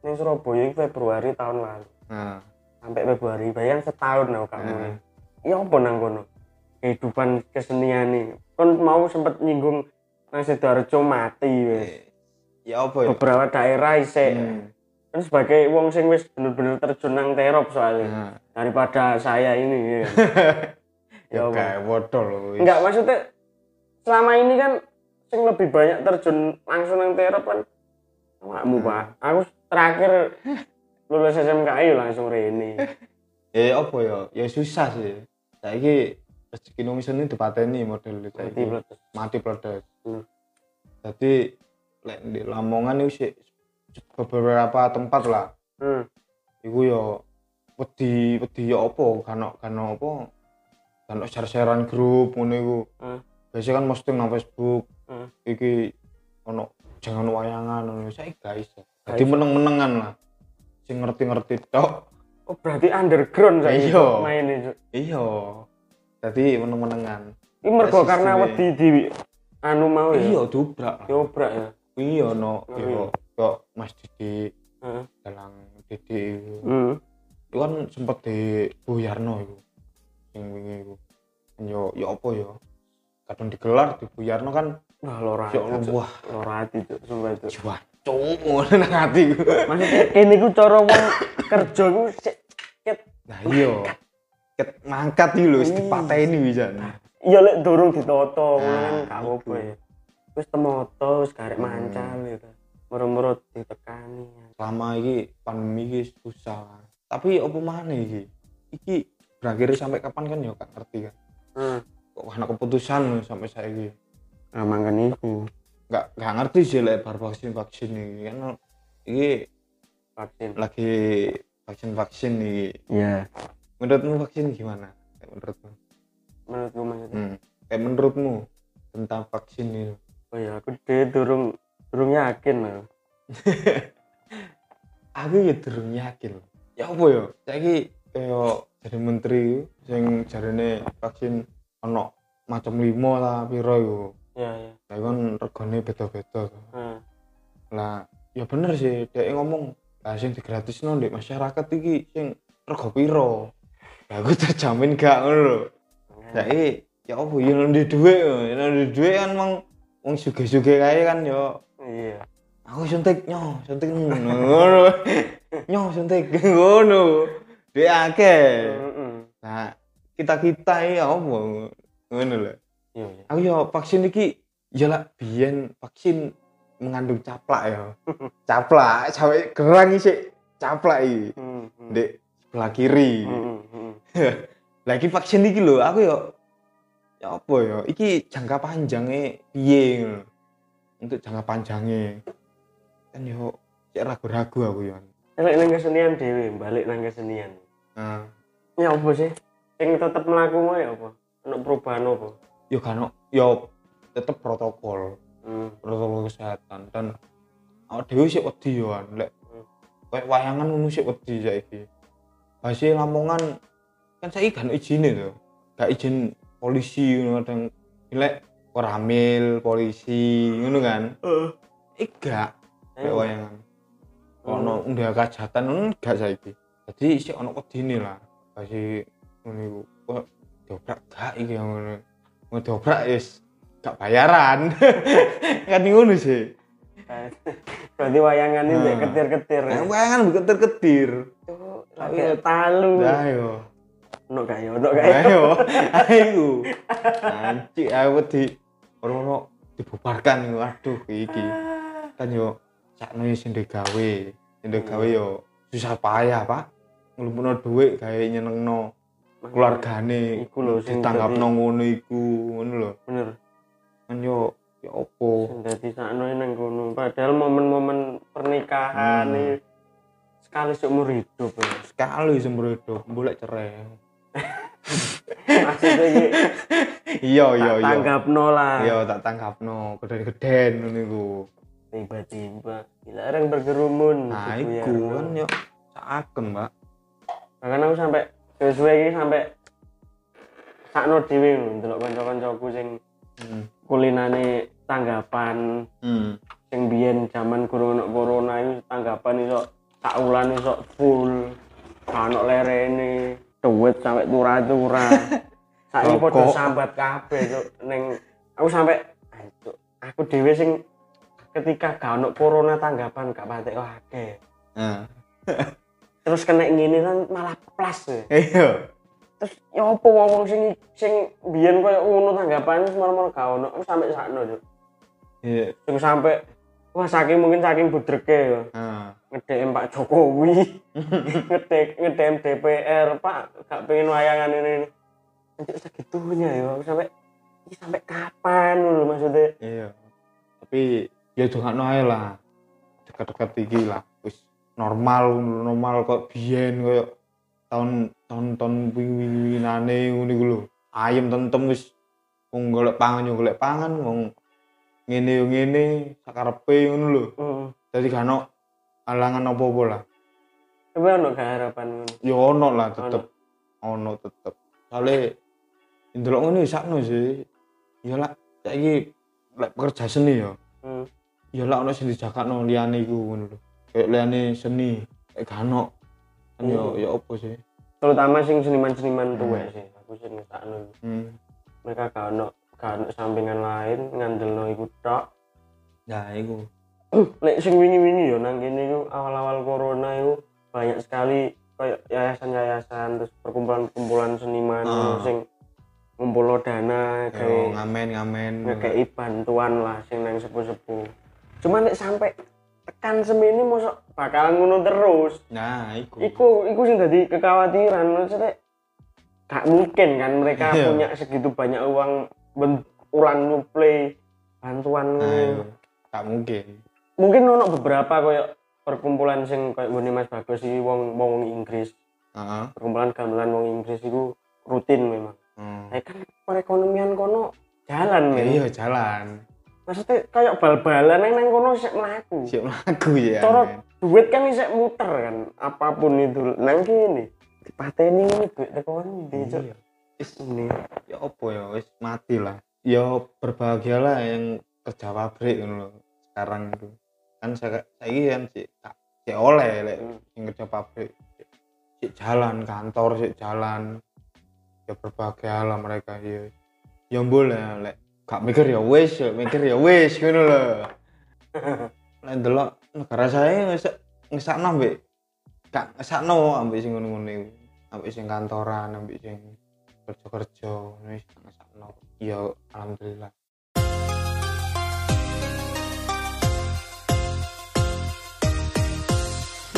Speaker 6: di Surabaya itu Februari tahun lalu
Speaker 7: nah
Speaker 6: sampai Februari bayang setahun aku gak
Speaker 7: Nah.
Speaker 6: Ya apa nang kono? Kehidupan kesenian nih kan mau sempet nyinggung nang Sidoarjo mati wes
Speaker 7: ya apa ya?
Speaker 6: Beberapa daerah isek.
Speaker 7: Hmm.
Speaker 6: kan sebagai wong sing wis bener-bener terjun nang terop soalnya. Daripada saya ini ya.
Speaker 7: ya
Speaker 6: apa?
Speaker 7: kayak bodoh loh wis.
Speaker 6: enggak maksudnya selama ini kan sing lebih banyak terjun langsung nang terop kan awakmu
Speaker 7: Hmm.
Speaker 6: pak. Aku terakhir lulus SMKI langsung rene.
Speaker 7: Eh apa ya? Ya susah sih saiki rezeki nang seni dipateni model
Speaker 6: mati
Speaker 7: saiki
Speaker 6: meletus
Speaker 7: mati peledes
Speaker 6: Hmm.
Speaker 7: jadi lek di Lamongan itu beberapa tempat lah.
Speaker 6: Hmm.
Speaker 7: iku yo wedi wedi ya apa? Kano kano apa? Kano share-sharean grup ngono iku.
Speaker 6: Hmm.
Speaker 7: biasanya kan posting nang Facebook.
Speaker 6: Hmm.
Speaker 7: iki ono jangan wayangan. Ngono saya guys. jadi meneng-menengan lah. Sing ngerti-ngerti tok
Speaker 6: oh berarti underground saya
Speaker 7: Iya.
Speaker 6: main itu
Speaker 7: iya. Jadi meneng-menengan.
Speaker 6: Ini mergo karena wedi di anu mau ya?
Speaker 7: Iya dobrak. Lah
Speaker 6: Yobrak ya?
Speaker 7: Iya no. Iya kok Mas Didi
Speaker 6: Heeh.
Speaker 7: dalang Didi iku.
Speaker 6: hmm.
Speaker 7: itu kan sempet di Buyarno itu yang wingi itu yo yo apa yo? Kadang digelar di Buyarno kan
Speaker 6: wah lora
Speaker 7: ya Allah wah
Speaker 6: lora Cuk. sumpah itu
Speaker 7: jiwa cowok nang hati ku.
Speaker 6: Maksudnya kene ku cara wong kerja sik ket
Speaker 7: nah iya. Ket mangkat iki lho wis
Speaker 6: Iya.
Speaker 7: dipateni bisa
Speaker 6: ya lek durung ditoto ngono kan gak
Speaker 7: iku.
Speaker 6: ya. Wis temoto wis garek
Speaker 7: Hmm.
Speaker 6: mancal gitu murut-murut ditekani.
Speaker 7: Selama iki pandemi iki susah. Tapi apa mana iki? Iki berakhir sampai kapan kan ya gak ngerti kan?
Speaker 6: Hmm.
Speaker 7: kok anak keputusan sampai saya iki
Speaker 6: nah mangken iku
Speaker 7: nggak nggak ngerti sih lek bar vaksin vaksin ini. Kan iki
Speaker 6: vaksin.
Speaker 7: lagi vaksin vaksin nih
Speaker 6: iya.
Speaker 7: Menurutmu vaksin gimana? Kayak menurutmu?
Speaker 6: Menurutku maksudnya
Speaker 7: hmm. kayak menurutmu tentang vaksin ini.
Speaker 6: Oh ya aku dhewe durung durung yakin loh
Speaker 7: aku ya durung yakin. Ya apa ya? Saiki kayak jadi menteri yang jarine vaksin ono macam limo lah piro iku
Speaker 6: ya ya
Speaker 7: lah kan regane beda-beda
Speaker 6: hmm.
Speaker 7: lah ya bener sih dia ngomong lah sing digratisno di masyarakat iki sing rego piro? Lah aku terjamin gak ngono lho. Saiki ya apa ya nanti duit ya nanti duit kan mang wong suge-suge kae kan yo.
Speaker 6: Iya.
Speaker 7: Aku suntik nyo suntik ngono nyo suntik ngono. Duit akeh. Nah kita kita ini apa ngono lho
Speaker 6: iya iya
Speaker 7: aku yo vaksin iki ya lah biyen vaksin mengandung caplak ya caplak sampai gerang sih caplak iki
Speaker 6: Hmm, hmm.
Speaker 7: sebelah kiri
Speaker 6: Hmm, hmm,
Speaker 7: lagi vaksin iki lho aku yo ya apa ya iki jangka panjangnya piye untuk jangka panjangnya kan yo cek ragu-ragu aku yo
Speaker 6: Lek nang kesenian dhewe, balik nang kesenian.
Speaker 7: nah
Speaker 6: Ya apa sih? Sing tetep mlaku mau ya apa? Ono perubahan apa?
Speaker 7: Yo kan yo tetep protokol
Speaker 6: Hmm.
Speaker 7: protokol kesehatan. Dan awak dhewe sik wedi yo kan lek kayak wayangan ngono sik wedi saiki. Hasil lamongan kan saiki kan izine to. Gak izin polisi ngono kadang. Lek ora hamil polisi ngono kan?
Speaker 6: Heeh.
Speaker 7: eh gak. Kayak
Speaker 6: Ayo.
Speaker 7: wayangan. Ono undah kajatan ngono gak saiki. Jadi sik ono wedine lah. Kasih ngono iku. Kok dobrak gak iki ngono mau dobrak is gak bayaran kan ngono sih
Speaker 6: Berarti wayangan ini
Speaker 7: Nah.
Speaker 6: ketir-ketir. ya?
Speaker 7: nah, wayangan bukan
Speaker 6: Cuk, Lagi talu.
Speaker 7: nah yo
Speaker 6: Ono gak ya? Ono gak ya?
Speaker 7: ayo ayo anci aku di ono dibubarkan iku aduh iki kan yo sakno yo sing gawe sing gawe yo susah payah pak ngelumpukno dhuwit gawe nyenengno keluargane
Speaker 6: Iku lho sing
Speaker 7: ditangkap
Speaker 6: dadi-
Speaker 7: ngono iku ngono lho.
Speaker 6: Bener.
Speaker 7: Kan yo ya opo?
Speaker 6: Sing dadi sakno nang kono. Padahal momen-momen pernikahan
Speaker 7: Hmm.
Speaker 6: iki sekali seumur hidup ya.
Speaker 7: sekali seumur hidup boleh cerai.
Speaker 6: Maksudnya iki
Speaker 7: iya iya iya.
Speaker 6: tanggapno lah.
Speaker 7: Iya tak tangkapno geden-geden ngono iku.
Speaker 6: Tiba-tiba dilarang berkerumun
Speaker 7: nah
Speaker 6: gitu ya.
Speaker 7: iku kan yo saken mbak.
Speaker 6: Bahkan aku sampai sesuai iki sampai sakno dhewe ndelok kanca-kancaku sing
Speaker 7: hmm.
Speaker 6: kulinane tanggapan.
Speaker 7: Hmm.
Speaker 6: sing biyen zaman gurung ono corona itu tanggapan iso sak wulan iso full. Ono lerene duit sampai turah-turah. Saiki padha sambat kabeh cuk. Ning aku sampai ah, aku dhewe sing ketika gak ono corona tanggapan gak patek akeh.
Speaker 7: Nah
Speaker 6: terus kena ngene kan malah plus ya.
Speaker 7: iya.
Speaker 6: Terus ya apa wong sing sing biyen koyo ngono tanggapane semar-mar gak ono. Sampai sakno cuk.
Speaker 7: Iya.
Speaker 6: Sing sampai wah saking mungkin saking budreke ya.
Speaker 7: Nah
Speaker 6: ngedem Pak Jokowi ngedek ngedem DPR Pak gak pengen wayangan ini ini. Anjir segitunya ya. Sampai ini sampai kapan lho maksudnya?
Speaker 7: Iya. Tapi ya jangan ae lah. Dekat-dekat iki lah normal normal kok biyen koyo tahun tahun tahun wingi-wingine ngono iku lho. Ayem tentem wis wong golek pangan yo golek pangan wong ngene yo ngene sakarepe ngono lho.
Speaker 6: Hmm.
Speaker 7: dadi gak ono halangan apa-apa lah.
Speaker 6: Tapi ono gak harapan ngono?
Speaker 7: Ya ono lah tetep. Ono. Tetep. Soalnya ndelok ngono ya sakno sih. Ya lah saiki lek pekerja seni ya
Speaker 6: hmm.
Speaker 7: ya lah ono sing dijakakno liyane iku ngono lho kayak liyane seni kayak gak ono kan ya
Speaker 6: Hmm.
Speaker 7: ya opo sih?
Speaker 6: Terutama sing seniman-seniman tuwek sih aku sih ngesakno
Speaker 7: hmm.
Speaker 6: mereka gak ono sampingan lain ngandelno iku tok.
Speaker 7: Ya iku.
Speaker 6: Lek sing wingi-wingi yo nang kene iku awal-awal corona iku banyak sekali kayak yayasan-yayasan terus perkumpulan-perkumpulan seniman
Speaker 7: Ah.
Speaker 6: sing ngumpulno dana
Speaker 7: yo
Speaker 6: kayak
Speaker 7: ngamen ngamen
Speaker 6: ngekei bantuan lah sing nang sepuh-sepuh. Cuman nek sampai tekan semini mosok bakal ngono terus.
Speaker 7: Nah iku.
Speaker 6: Iku iku sing dadi kekhawatiran. Maksudnya gak mungkin kan mereka
Speaker 7: Iya.
Speaker 6: punya segitu banyak uang ulang nyuplai bantuan
Speaker 7: nah iku gak mungkin.
Speaker 6: Mungkin ono beberapa koyo perkumpulan sing koyo ngene Mas Bagus iki wong wong Inggris.
Speaker 7: Heeh.
Speaker 6: Perkumpulan gamelan wong Inggris iku rutin memang.
Speaker 7: Hmm.
Speaker 6: eh kan perekonomian kono jalan
Speaker 7: Ya,
Speaker 6: men.
Speaker 7: iya jalan
Speaker 6: maksudnya kayak bal-balan nang nang kono sik mlaku.
Speaker 7: Siap lagu ya
Speaker 6: Cara
Speaker 7: men.
Speaker 6: duit kan bisa muter kan apa pun itu. Nang kene dipateni ini duit teko ndi cuk
Speaker 7: Iya.
Speaker 6: Is ini
Speaker 7: ya opo ya wis mati lah. Ya berbahagialah yang kerja pabrik ngono lho sekarang itu. Kan saya saya kan sih si oleh lek
Speaker 6: Hmm.
Speaker 7: yang kerja pabrik. Si jalan kantor si jalan. Ya berbahagialah mereka ya. Ya boleh lek gak mikir ya wis ya mikir ya wis ngono lho. Lek ndelok negara saya wis ngesakno ambek gak ngesakno ambek sing ngono-ngono iku. Ambek sing kantoran ambek sing kerja-kerja wis ngesakno. Ya alhamdulillah.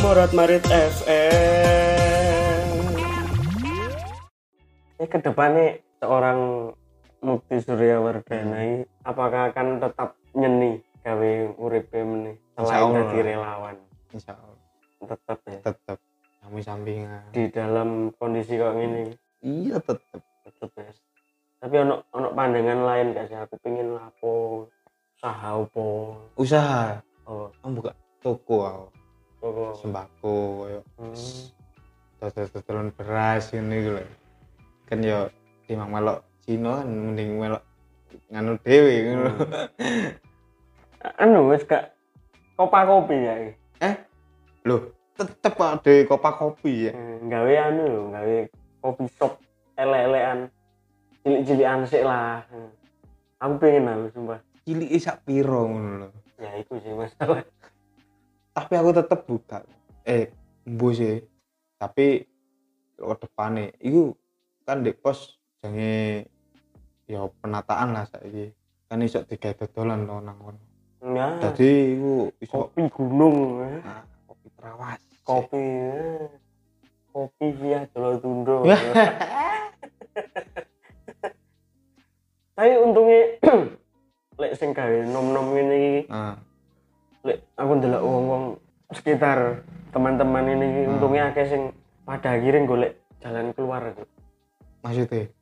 Speaker 6: Morat Marit FM ini ke depannya seorang Mukti Surya Wardana ini apakah akan tetap nyeni gawe uripe meneh? Selain jadi relawan.
Speaker 7: Insya Allah.
Speaker 6: Tetap ya?
Speaker 7: Tetap kami sampingan
Speaker 6: di dalam kondisi kayak gini
Speaker 7: iya tetap
Speaker 6: tetep ya? Tapi ono ono pandangan lain gak sih? Aku pengen lapo usaha apa
Speaker 7: usaha?
Speaker 6: Oh.
Speaker 7: Kamu buka toko aku.
Speaker 6: Oh,
Speaker 7: sembako koyo
Speaker 6: hmm.
Speaker 7: dodol-dodolan beras ini gitu kan ya timang melok Cina kan mending melok nganu dewe gitu lho
Speaker 6: anu wis gak kopa kopi ya iki?
Speaker 7: loh tetep ada kopak kopi ya?
Speaker 6: Hmm, gawe anu lho gawe kopi shop elek-elekan. Cilik-cilikan sik lah. Hmm. aku pengen aku sumpah.
Speaker 7: Cilik sak piro ngono lho?
Speaker 6: Ya itu sih masalah
Speaker 7: tapi aku tetep buka. Eh embu sih tapi ke depannya itu kan di pos jange ya penataan lah saya kan iso tiga dodolan to nang kono
Speaker 6: ya.
Speaker 7: jadi iku iso
Speaker 6: kopi gunung
Speaker 7: nah, kopi terawas
Speaker 6: kopi ya. kopi via tundo ya. ya. tapi untungnya lek sing gawe nom-nom ngene iki
Speaker 7: nah.
Speaker 6: lek aku ndelok wong-wong sekitar teman-teman ini
Speaker 7: nah.
Speaker 6: untungnya akeh sing pada akhirnya golek jalan keluar gitu
Speaker 7: maksudnya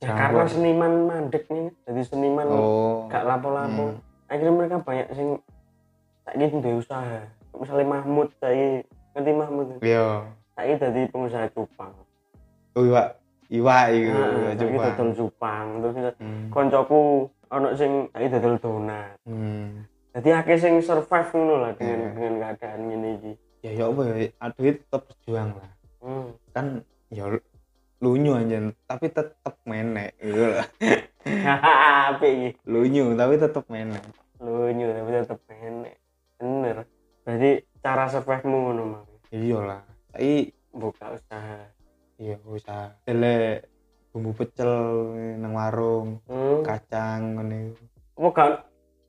Speaker 6: Ya, karena seniman mandek nih, jadi seniman
Speaker 7: oh
Speaker 6: gak lapo-lapo.
Speaker 7: Hmm.
Speaker 6: Akhirnya mereka banyak sing saiki duwe usaha. Misalnya Mahmud saiki ngerti Mahmud.
Speaker 7: iya
Speaker 6: Saiki dadi pengusaha cupang.
Speaker 7: oh iwa iwa iku
Speaker 6: Nah, dodol cupang. Terus
Speaker 7: Hmm.
Speaker 6: koncoku ono sing saiki dodol donat.
Speaker 7: Hmm.
Speaker 6: Jadi akeh sing survive ngono lah dengan
Speaker 7: Iya.
Speaker 6: dengan keadaan ngene iki.
Speaker 7: ya ya apa ya aduh tetap berjuang lah
Speaker 6: Hmm.
Speaker 7: kan ya lunyu aja tapi tetap menek gitu lah
Speaker 6: iki.
Speaker 7: lunyu tapi tetap menek
Speaker 6: Lunyu tapi tetep enek. Bener. Berarti cara survive-mu ngono mang.
Speaker 7: iya lah tapi
Speaker 6: Buka usaha.
Speaker 7: iya usah tele bumbu pecel nang warung
Speaker 6: Hmm.
Speaker 7: kacang ngene
Speaker 6: Apa gak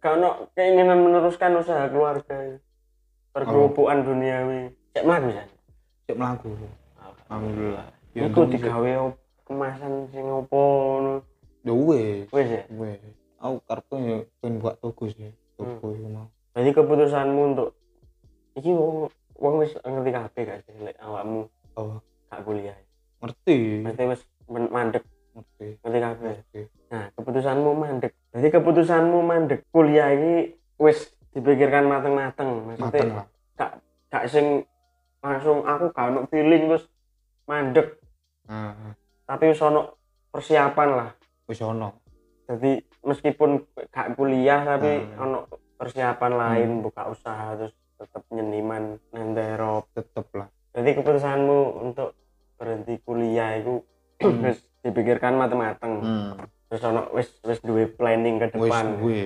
Speaker 6: gak ono keinginan meneruskan usaha keluarga? Perkerupuan duniawi. Cek mlaku ya.
Speaker 7: cek mlaku alhamdulillah ya
Speaker 6: Iku digawe kemasan sing opo ngono.
Speaker 7: ya wes
Speaker 6: Wis ya.
Speaker 7: aku karepku ya pengen buat toko sih
Speaker 6: Hmm.
Speaker 7: toko iku mau
Speaker 6: Berarti keputusanmu untuk iki wong wong wis ngerti kabeh gak sih lek awakmu
Speaker 7: oh
Speaker 6: gak kuliah.
Speaker 7: ngerti
Speaker 6: Berarti wis mandek
Speaker 7: ngerti
Speaker 6: ngerti kabeh. Nah, keputusanmu mandek. Jadi keputusanmu mandek kuliah ini wis dipikirkan mateng-mateng.
Speaker 7: mateng
Speaker 6: Maksudnya
Speaker 7: lah
Speaker 6: gak sing langsung aku gak ono feeling terus mandek, tapi wis ono persiapan lah.
Speaker 7: wis ono
Speaker 6: Jadi meskipun gak kuliah tapi
Speaker 7: Hmm.
Speaker 6: ono persiapan lain buka usaha terus tetap nyeniman daerah.
Speaker 7: tetep lah
Speaker 6: Jadi keputusanmu untuk berhenti kuliah itu wis dipikirkan mateng-mateng.
Speaker 7: hmm.
Speaker 6: Terus ono wis wis duwe planning ke depan.
Speaker 7: wis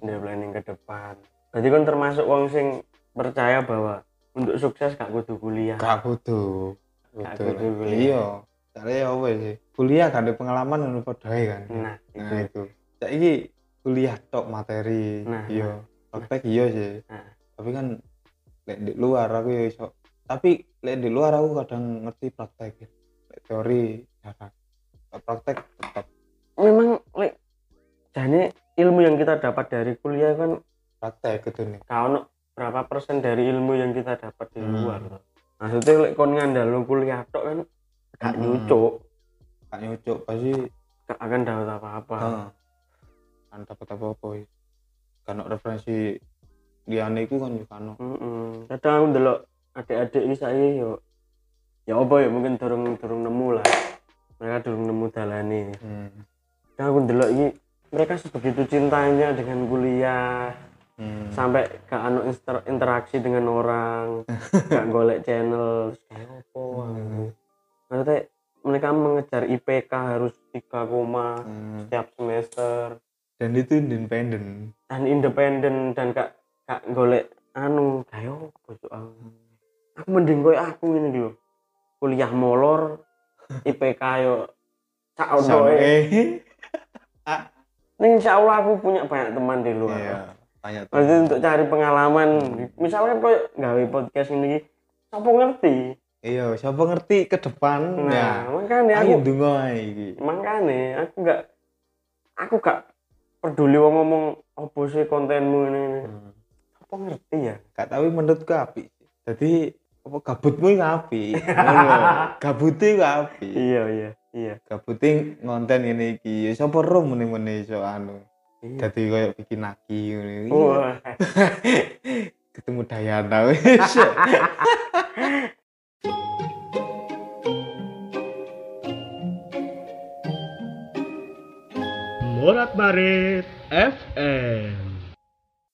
Speaker 6: dia planning ke depan. Jadi kan termasuk wong sing percaya bahwa untuk sukses gak kudu kuliah.
Speaker 7: gak butuh
Speaker 6: Gak kudu kuliah.
Speaker 7: iya caranya ya apa sih kuliah gak ada pengalaman padha ae kan.
Speaker 6: Nah,
Speaker 7: nah
Speaker 6: itu.
Speaker 7: itu. Saiki kuliah tok materi
Speaker 6: Nah,
Speaker 7: iya. praktek iya sih.
Speaker 6: Nah.
Speaker 7: tapi kan lek di luar aku ya iso. Tapi lek di luar aku kadang ngerti praktek lek teori jarang. Praktek tetap
Speaker 6: Memang lek jane ilmu yang kita dapat dari kuliah kan
Speaker 7: praktek gitu nih.
Speaker 6: Ono berapa persen dari ilmu yang kita dapat di
Speaker 7: Hmm.
Speaker 6: luar. Maksudnya lek kon ngandalo kuliah tok kan gak
Speaker 7: Hmm.
Speaker 6: nyucuk,
Speaker 7: gak nyucuk pasti
Speaker 6: gak akan dapat apa-apa.
Speaker 7: Kan dapat apa apa wis. kan referensi liane iku kan juga ono
Speaker 6: Mm-mm. Kadang aku ndelok adik-adik iki saya yo ya apa ya mungkin durung durung nemu lah. Mereka durung nemu dalane.
Speaker 7: hmm.
Speaker 6: Kadang aku ndelok iki mereka sebegitu cintanya dengan kuliah
Speaker 7: Hmm.
Speaker 6: sampai gak anu inter- interaksi dengan orang, gak golek channel, kayak apa?
Speaker 7: Hmm.
Speaker 6: Maksudnya mereka mengejar IPK harus 3 koma
Speaker 7: Hmm.
Speaker 6: setiap semester
Speaker 7: dan itu independen
Speaker 6: dan independen dan gak gak golek anu apa cuk aku. Aku mending koyo aku ini lho. Kuliah molor IPK yo sak ono Ning insyaallah aku punya banyak teman di luar.
Speaker 7: iya banyak tuh.
Speaker 6: Maksudnya untuk cari pengalaman, misalnya kok gawe podcast ini, siapa ngerti?
Speaker 7: Iya siapa ngerti ke depan
Speaker 6: Nah,
Speaker 7: ya
Speaker 6: makanya aku,
Speaker 7: ae iki
Speaker 6: makanya aku gak, aku gak peduli wong ngomong apa sih kontenmu ini.
Speaker 7: Hmm.
Speaker 6: Apa ngerti ya?
Speaker 7: gak tahu menurutku api jadi apa gabutmu iku api gabute iku api
Speaker 6: Iya iya iya.
Speaker 7: gabute ngonten ini iki ya sapa ro muni-muni iso anu
Speaker 6: iya.
Speaker 7: dadi koyo bikin ngono iki.
Speaker 6: Wah,
Speaker 7: ketemu Dayana wis
Speaker 1: Morat Marit FM.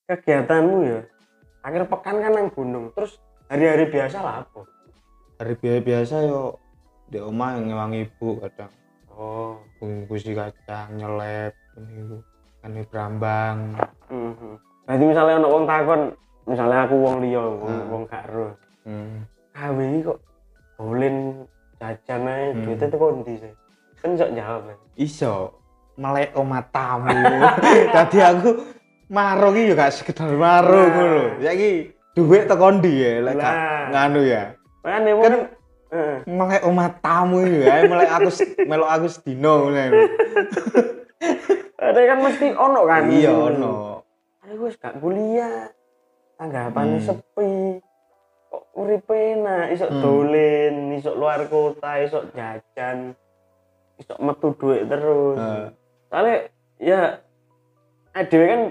Speaker 6: kegiatanmu ya. Akhir pekan kan nang gunung, terus hari-hari biasa lah apa?
Speaker 7: hari biasa biasa yo di omah ngewangi ibu kadang
Speaker 6: Oh,
Speaker 7: bungkusi kacang nyelep niku kan berambang
Speaker 6: mhm. Berarti misalnya ono wong takon, misalnya aku wong liya, wong,
Speaker 7: Hmm.
Speaker 6: wong gak ero.
Speaker 7: hmm.
Speaker 6: Iki kok bolen jajan ae
Speaker 7: Hmm.
Speaker 6: duitnya tuh kondi sih. Kan sok jawab kan.
Speaker 7: iso melek oma tamu tadi aku maro ki yo gak sekedar maro
Speaker 6: Nah.
Speaker 7: ngono saiki duit tekan ndi ya lek nganu ya Kan-
Speaker 6: kan heeh.
Speaker 7: melek oma tamu ya melek aku melok aku sedino ngono
Speaker 6: ada kan mesti ono kan
Speaker 7: iya ono
Speaker 6: ada gue gak kuliah tanggapannya
Speaker 7: Hmm.
Speaker 6: sepi uripe enak iso
Speaker 7: Hmm.
Speaker 6: dolen iso luar kota iso jajan iso metu duit terus.
Speaker 7: Heeh.
Speaker 6: soalnya ya adewe kan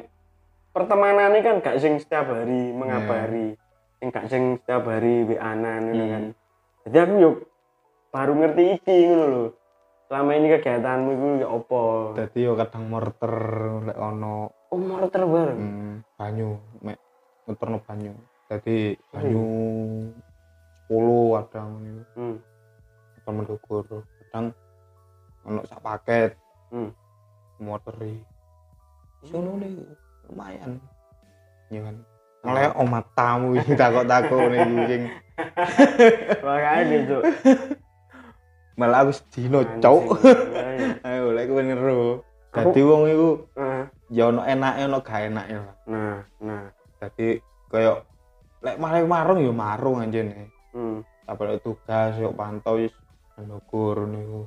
Speaker 6: pertemanan ini kan gak sing setiap hari mengabari sing gak sing setiap hari WA-an ngono
Speaker 7: Hmm.
Speaker 6: kan jadi aku yuk baru ngerti iki ngono lho. Selama ini kegiatanmu itu ya apa?
Speaker 7: Dadi yo kadang morter lek ono.
Speaker 6: Umur terbareng
Speaker 7: hmm, banyu mek muterno banyu dadi banyu 10 ada ngono
Speaker 6: hmm.
Speaker 7: apa mendukur kadang ono sak paket.
Speaker 6: Hmm.
Speaker 7: moteri sono nih lumayan. Ya kan? Malah omat tamu iki takut-takut nih kucing
Speaker 6: makanya gitu
Speaker 7: malah aku sedino cok ayo lek kowe ngeru. Dadi wong iku ya ono enake ono gak enake lah.
Speaker 6: Nah nah.
Speaker 7: Dadi koyo lek malah marung ya marung anjene
Speaker 6: hmm.
Speaker 7: apa tugas yuk pantau wis mendukur niku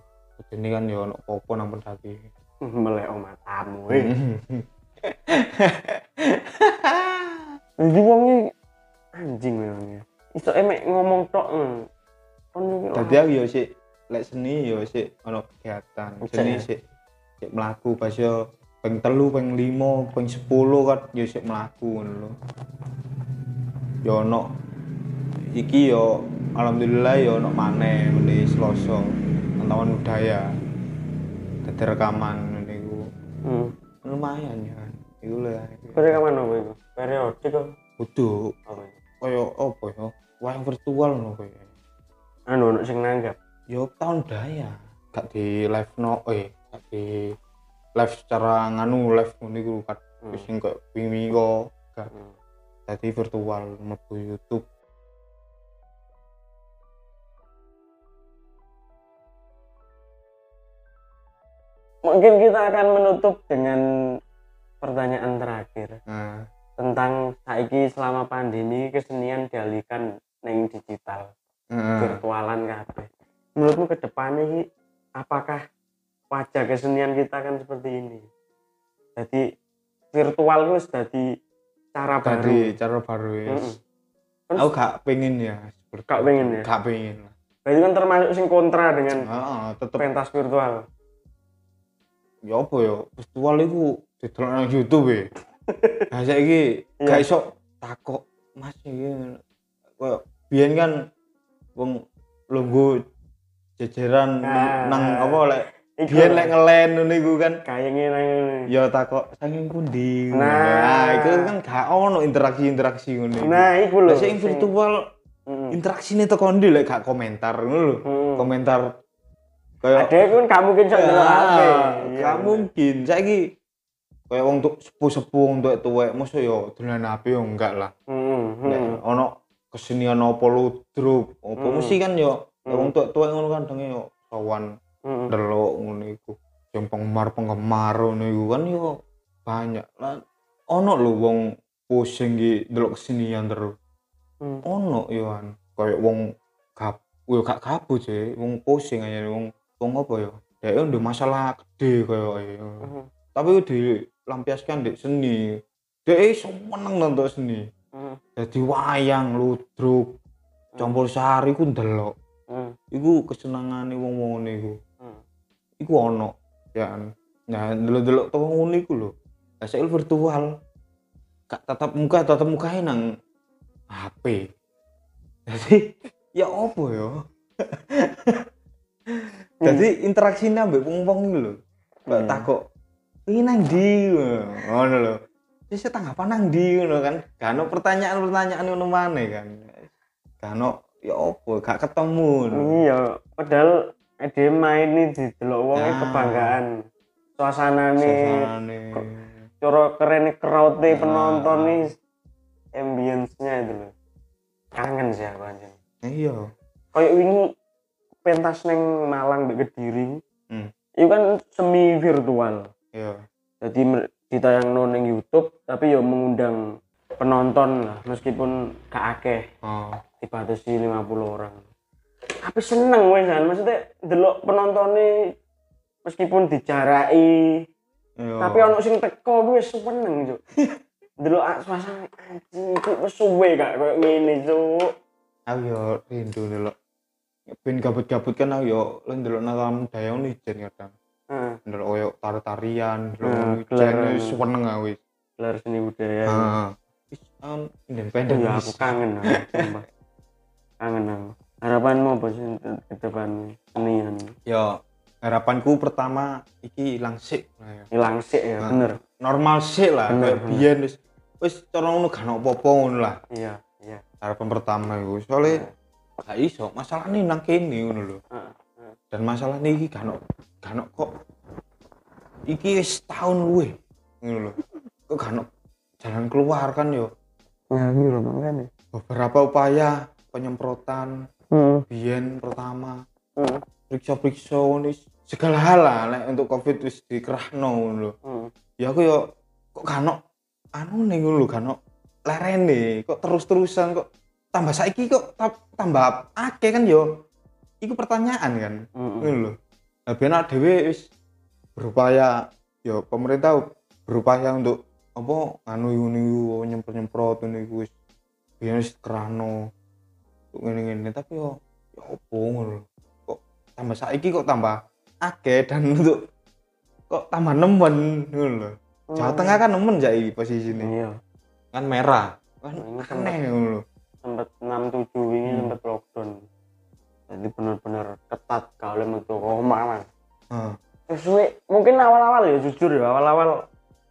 Speaker 7: ini kan ya ono popo nang pendaki
Speaker 6: melek omat tamu eh. Jadi wongnya anjing memangnya. Iso emek ngomong tok.
Speaker 7: Dadi aku ya sik lek seni ya sik ono kegiatan. Seni
Speaker 6: Cek.
Speaker 7: sik sik mlaku pas yo ping telu, ping limo, ping sepuluh kan ya sik mlaku ngono Ya ono iki yo alhamdulillah ya ono maneh meni Selasa Taman budaya. Dadi rekaman niku
Speaker 6: Hmm.
Speaker 7: lumayan ya kan. Iku lah.
Speaker 6: Kore kapan apa itu? Periodik kok.
Speaker 7: Kudu kaya apa ya? Wayang virtual ngono kaya.
Speaker 6: Anu ono sing nanggap.
Speaker 7: yo tahun daya gak di live no eh gak di live secara nganu live ngono iku kan
Speaker 6: Hmm.
Speaker 7: sing koyo wingi kok gak
Speaker 6: Hmm.
Speaker 7: Dadi virtual mlebu YouTube
Speaker 6: Mungkin kita akan menutup dengan pertanyaan terakhir
Speaker 7: nah
Speaker 6: tentang saiki selama pandemi kesenian dialihkan neng digital.
Speaker 7: heeh.
Speaker 6: virtualan kabeh. Menurutmu ke depannya ini apakah wajah kesenian kita kan seperti ini? Jadi virtual itu jadi cara
Speaker 7: Tadi
Speaker 6: baru.
Speaker 7: cara baru ya.
Speaker 6: Kan
Speaker 7: aku gak pengen ya seperti
Speaker 6: Gak pengen ya?
Speaker 7: gak pengen lah
Speaker 6: Berarti kan termasuk sing kontra dengan
Speaker 7: tetep
Speaker 6: pentas virtual.
Speaker 7: ya apa ya virtual iku didelok nang YouTube ya nah saiki
Speaker 6: Iya.
Speaker 7: gak iso takok Mas iki koyo biyen kan wong lungguh jejeran
Speaker 6: Nah.
Speaker 7: nang apa lek
Speaker 6: Iku
Speaker 7: biyen lek ngelen ngono iku kan
Speaker 6: kayak ngene
Speaker 7: ya takok saking pundi
Speaker 6: Nah.
Speaker 7: itu kan gak ono interaksi-interaksi ngono
Speaker 6: Nah, iku lho.
Speaker 7: Sing virtual
Speaker 6: Mm.
Speaker 7: interaksine teko ndi lek gak komentar ngono lho
Speaker 6: Mm.
Speaker 7: komentar kayak
Speaker 6: Ada kan gak mungkin sok delok HP.
Speaker 7: Ah,
Speaker 6: Iya,
Speaker 7: gak mungkin. Saiki kayak wong tuk sepuh-sepuh wong tuwek tuwek mosok yo dolan HP yo enggak lah.
Speaker 6: Hmm, hmm.
Speaker 7: ono kesenian apa ludruk, apa
Speaker 6: Hmm.
Speaker 7: mesti kan yo
Speaker 6: Hmm.
Speaker 7: wong tuwek tuwek ngono kan denge yo sawan
Speaker 6: Hmm.
Speaker 7: delok ngono iku. Yang penggemar-penggemar ngono iku kan yo banyak. Lah ono lho wong pusing iki delok kesenian terus.
Speaker 6: Hmm.
Speaker 7: Ono yo kan kayak wong gap yo gak gabut sih, wong pusing aja wong wong apa yo. Ya ndek masalah gede ayo.
Speaker 6: Hmm.
Speaker 7: Tapi dilampiaskan di seni. Dia iso meneng nonton seni.
Speaker 6: Hmm.
Speaker 7: Jadi wayang, ludruk, campur sari ku ndelok.
Speaker 6: Hmm.
Speaker 7: Iku kesenangane wong-wong ngene iku.
Speaker 6: Hmm.
Speaker 7: Ono ya. Nah, delok-delok toko ngono iku lho. Lah saiki virtual. Gak tatap muka, tatap mukae nang HP. Jadi ya opo ya? Jadi interaksinya ambek wong-wong iku lho. Mbak
Speaker 6: Hmm.
Speaker 7: takok, "Iki nang ndi?" Ngono lho. Wis tanggapan nang ndi ngono kan. Gak ono pertanyaan-pertanyaan ngono maneh kan. Gak ono ya opo, gak ketemu.
Speaker 6: Iya, padahal ade main ini didelok wong
Speaker 7: Nah.
Speaker 6: kebanggaan. Suasanane,
Speaker 7: Suasanane.
Speaker 6: cara keren crowd
Speaker 7: Nah.
Speaker 6: penonton nih ambience-nya itu loh. Kangen sih aku anjing.
Speaker 7: Iya.
Speaker 6: Kayak wingi pentas neng Malang mbek Kediri.
Speaker 7: Hmm.
Speaker 6: Itu kan semi virtual.
Speaker 7: Iya.
Speaker 6: Jadi ditayangno neng YouTube tapi ya mengundang penonton lah meskipun gak akeh
Speaker 7: Oh.
Speaker 6: dibatasi 50 orang tapi seneng wes kan maksudnya delok penontonnya meskipun dijaraki
Speaker 7: Yo.
Speaker 6: Tapi ono sing teko kuwi wis seneng, Cuk. Delok ah, suasana anjing iki wis suwe gak koyo ngene, Cuk.
Speaker 7: aku yo rindu ndelok ben gabut-gabut kan aku yo lo ndelok nang alam daya ngono ijen kadang
Speaker 6: Heeh.
Speaker 7: ndelok koyo tari-tarian
Speaker 6: Hmm,
Speaker 7: ngono ijen wis seneng aku wis
Speaker 6: Gelar seni budaya.
Speaker 7: heeh wis um, independen
Speaker 6: Ya aku kangen aku. Kangen aku. Harapanmu apa sih ke depan senian?
Speaker 7: yo harapanku pertama iki ilang sik nah, ya.
Speaker 6: Hilang sih ya,
Speaker 7: Nah.
Speaker 6: bener.
Speaker 7: normal sik lah
Speaker 6: Bener,
Speaker 7: kayak
Speaker 6: bener.
Speaker 7: biyen wis wis cara ngono gak apa-apa ngono lah
Speaker 6: Iya, iya.
Speaker 7: harapan pertama iku soalnya gak iso masalah nih nang kene ngono lho dan masalah nih iki gak gak kok iki wis tahun luwe ngono lho kok gak jalan keluar kan yo
Speaker 6: Ya, iya lho makanya.
Speaker 7: beberapa upaya penyemprotan Biyen pertama
Speaker 6: Heeh.
Speaker 7: periksa-periksa segala hal lah nek untuk covid wis dikerahno ngono lho.
Speaker 6: Heeh.
Speaker 7: ya aku yo kok ono anu nih lho ono lerene kok terus-terusan kok tambah saiki kok ta- tambah akeh kan yo? Iku pertanyaan kan
Speaker 6: Heeh.
Speaker 7: ngono lho. Nah awake dhewe wis berupaya yo pemerintah berupaya untuk apa anu ngono iku nyemprot-nyemprot ngono iku wis. Biyen wis kerano ngene-ngene tapi yo yo opo ngono? Kok tambah saiki kok tambah akeh dan untuk kok tambah nemen ngono lho. Jawa Tengah kan nemen jai posisi ini
Speaker 6: Iya.
Speaker 7: kan merah. Kan
Speaker 6: Ini
Speaker 7: aneh ngono
Speaker 6: sempat 67 ini
Speaker 7: Hmm.
Speaker 6: sempat lockdown. Jadi benar-benar ketat kalau metu koma mas. Terus we, mungkin awal-awal ya jujur ya awal-awal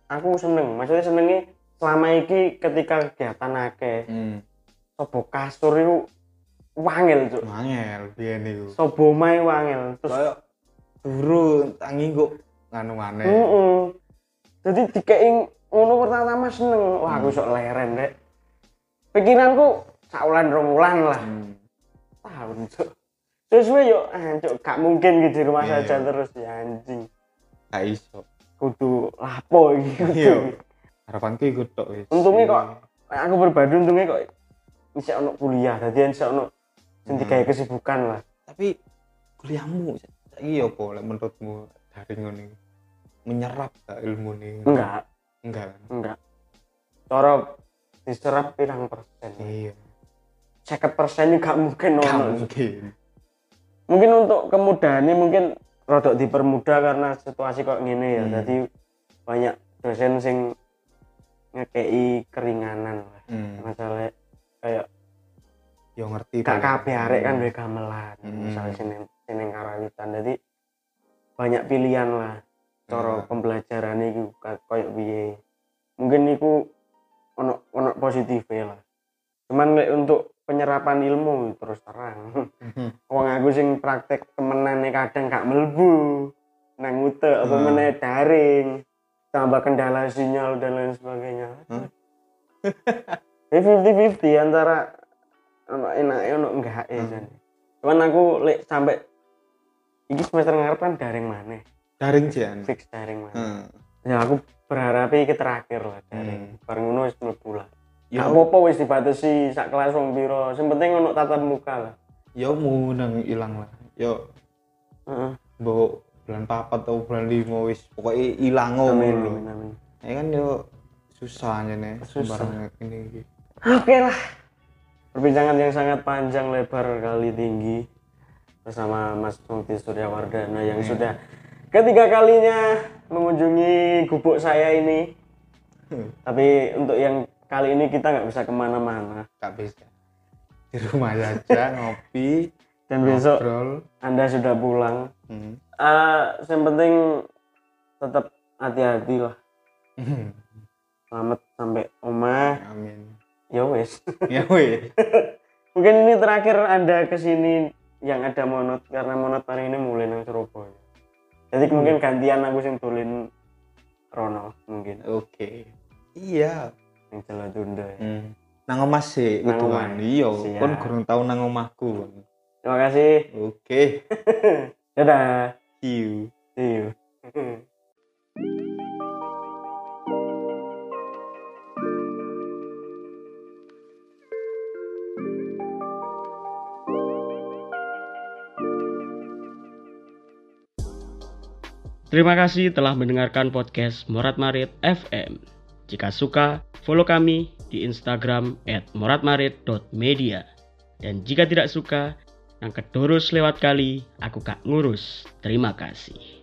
Speaker 6: aku seneng. Maksudnya senengnya selama ini ketika kegiatan akeh
Speaker 7: hmm.
Speaker 6: sobo kasur itu wangil cuk.
Speaker 7: Angel biyen iku
Speaker 6: sobo mai wangil terus
Speaker 7: kaya turu tangi kok nganu maneh
Speaker 6: Heeh. jadi dikei ngono pertama seneng. Wah aku sok leren dek pikiranku saulan rong wulan lah.
Speaker 7: Hmm.
Speaker 6: tahun cuk. Terus we yo anjuk gak mungkin gitu di rumah
Speaker 7: Iya,
Speaker 6: saja
Speaker 7: iya.
Speaker 6: terus ya anjing.
Speaker 7: Gak iso.
Speaker 6: Kudu lapo iki kudu.
Speaker 7: iya. Harapanku iku tok wis.
Speaker 6: Untungnya kok aku berbadu untungnya kok bisa ono kuliah jadi bisa ono
Speaker 7: Hmm.
Speaker 6: digawe kesibukan lah.
Speaker 7: Tapi kuliahmu yo apa menurutmu daring ngono iki? Menyerap gak ilmu nih
Speaker 6: enggak.
Speaker 7: Enggak kan?
Speaker 6: Enggak. Cara diserap pirang persen.
Speaker 7: Iya.
Speaker 6: Seket persen juga mungkin
Speaker 7: gak
Speaker 6: ono.
Speaker 7: mungkin.
Speaker 6: Mungkin untuk kemudahannya mungkin rodok dipermudah karena situasi kok gini ya.
Speaker 7: Hmm.
Speaker 6: jadi banyak dosen sing ngekei keringanan lah.
Speaker 7: Hmm.
Speaker 6: masalah kayak
Speaker 7: yo ngerti
Speaker 6: gak kabeh arek kan duwe gamelan
Speaker 7: Hmm.
Speaker 6: misalnya sini sini karawitan jadi banyak pilihan lah cara
Speaker 7: Hmm.
Speaker 6: pembelajaran itu kayak piye mungkin itu ono ono positif lah cuman lek untuk penyerapan ilmu terus terang
Speaker 7: Mhm.
Speaker 6: wong aku sing praktek temenan kadang gak melbu nang ute apa
Speaker 7: Hmm.
Speaker 6: meneh daring tambah kendala sinyal dan lain sebagainya
Speaker 7: Hmm.
Speaker 6: ini fifty fifty antara ono enak ono enggak ya
Speaker 7: Hmm.
Speaker 6: Cuman aku lek sampai iki semester ngarep kan daring mana
Speaker 7: daring jan
Speaker 6: fix daring mana
Speaker 7: hmm.
Speaker 6: ya aku berharap iki terakhir lah daring
Speaker 7: Hmm.
Speaker 6: bareng ngono wis mlebu lah
Speaker 7: ya
Speaker 6: apa-apa wis dibatasi sak kelas wong piro sing penting ono tatap muka lah
Speaker 7: ya mau nang ilang lah yo
Speaker 6: Heeh.
Speaker 7: mbok bulan papat atau bulan lima wis pokoknya ilang
Speaker 6: amin
Speaker 7: ngono ya kan yo susah aja nih
Speaker 6: Susah.
Speaker 7: ini iki.
Speaker 6: Oke lah. Perbincangan yang sangat panjang lebar kali tinggi bersama Mas Mukti Suryawardana yang
Speaker 7: Iya.
Speaker 6: sudah ketiga kalinya mengunjungi gubuk saya ini. Tapi untuk yang kali ini kita nggak bisa ke mana-mana
Speaker 7: gak bisa di rumah aja ngopi
Speaker 6: dan besok
Speaker 7: ngobrol
Speaker 6: Anda sudah pulang.
Speaker 7: hmm.
Speaker 6: Eh, yang penting tetap hati-hati lah. Selamat sampai omah.
Speaker 7: amin
Speaker 6: Ya wes.
Speaker 7: ya weh
Speaker 6: Mungkin ini terakhir Anda ke sini yang ada monot karena monot hari ini mulai nang Surabaya. Jadi mungkin gantian aku sing tulin Rono mungkin
Speaker 7: oke iya
Speaker 6: yang Jalan Tunda. ya.
Speaker 7: hmm. nang omah sih kan iya
Speaker 6: Siap.
Speaker 7: kan kurang tahu nang omahku
Speaker 6: Terima kasih.
Speaker 7: oke
Speaker 6: Dadah.
Speaker 7: see you
Speaker 6: See you.
Speaker 1: Terima kasih telah mendengarkan podcast Morat Marit FM. Jika suka, follow kami di Instagram at moratmarit.media. Dan jika tidak suka, yang kedurus lewat kali, aku kak ngurus. Terima kasih.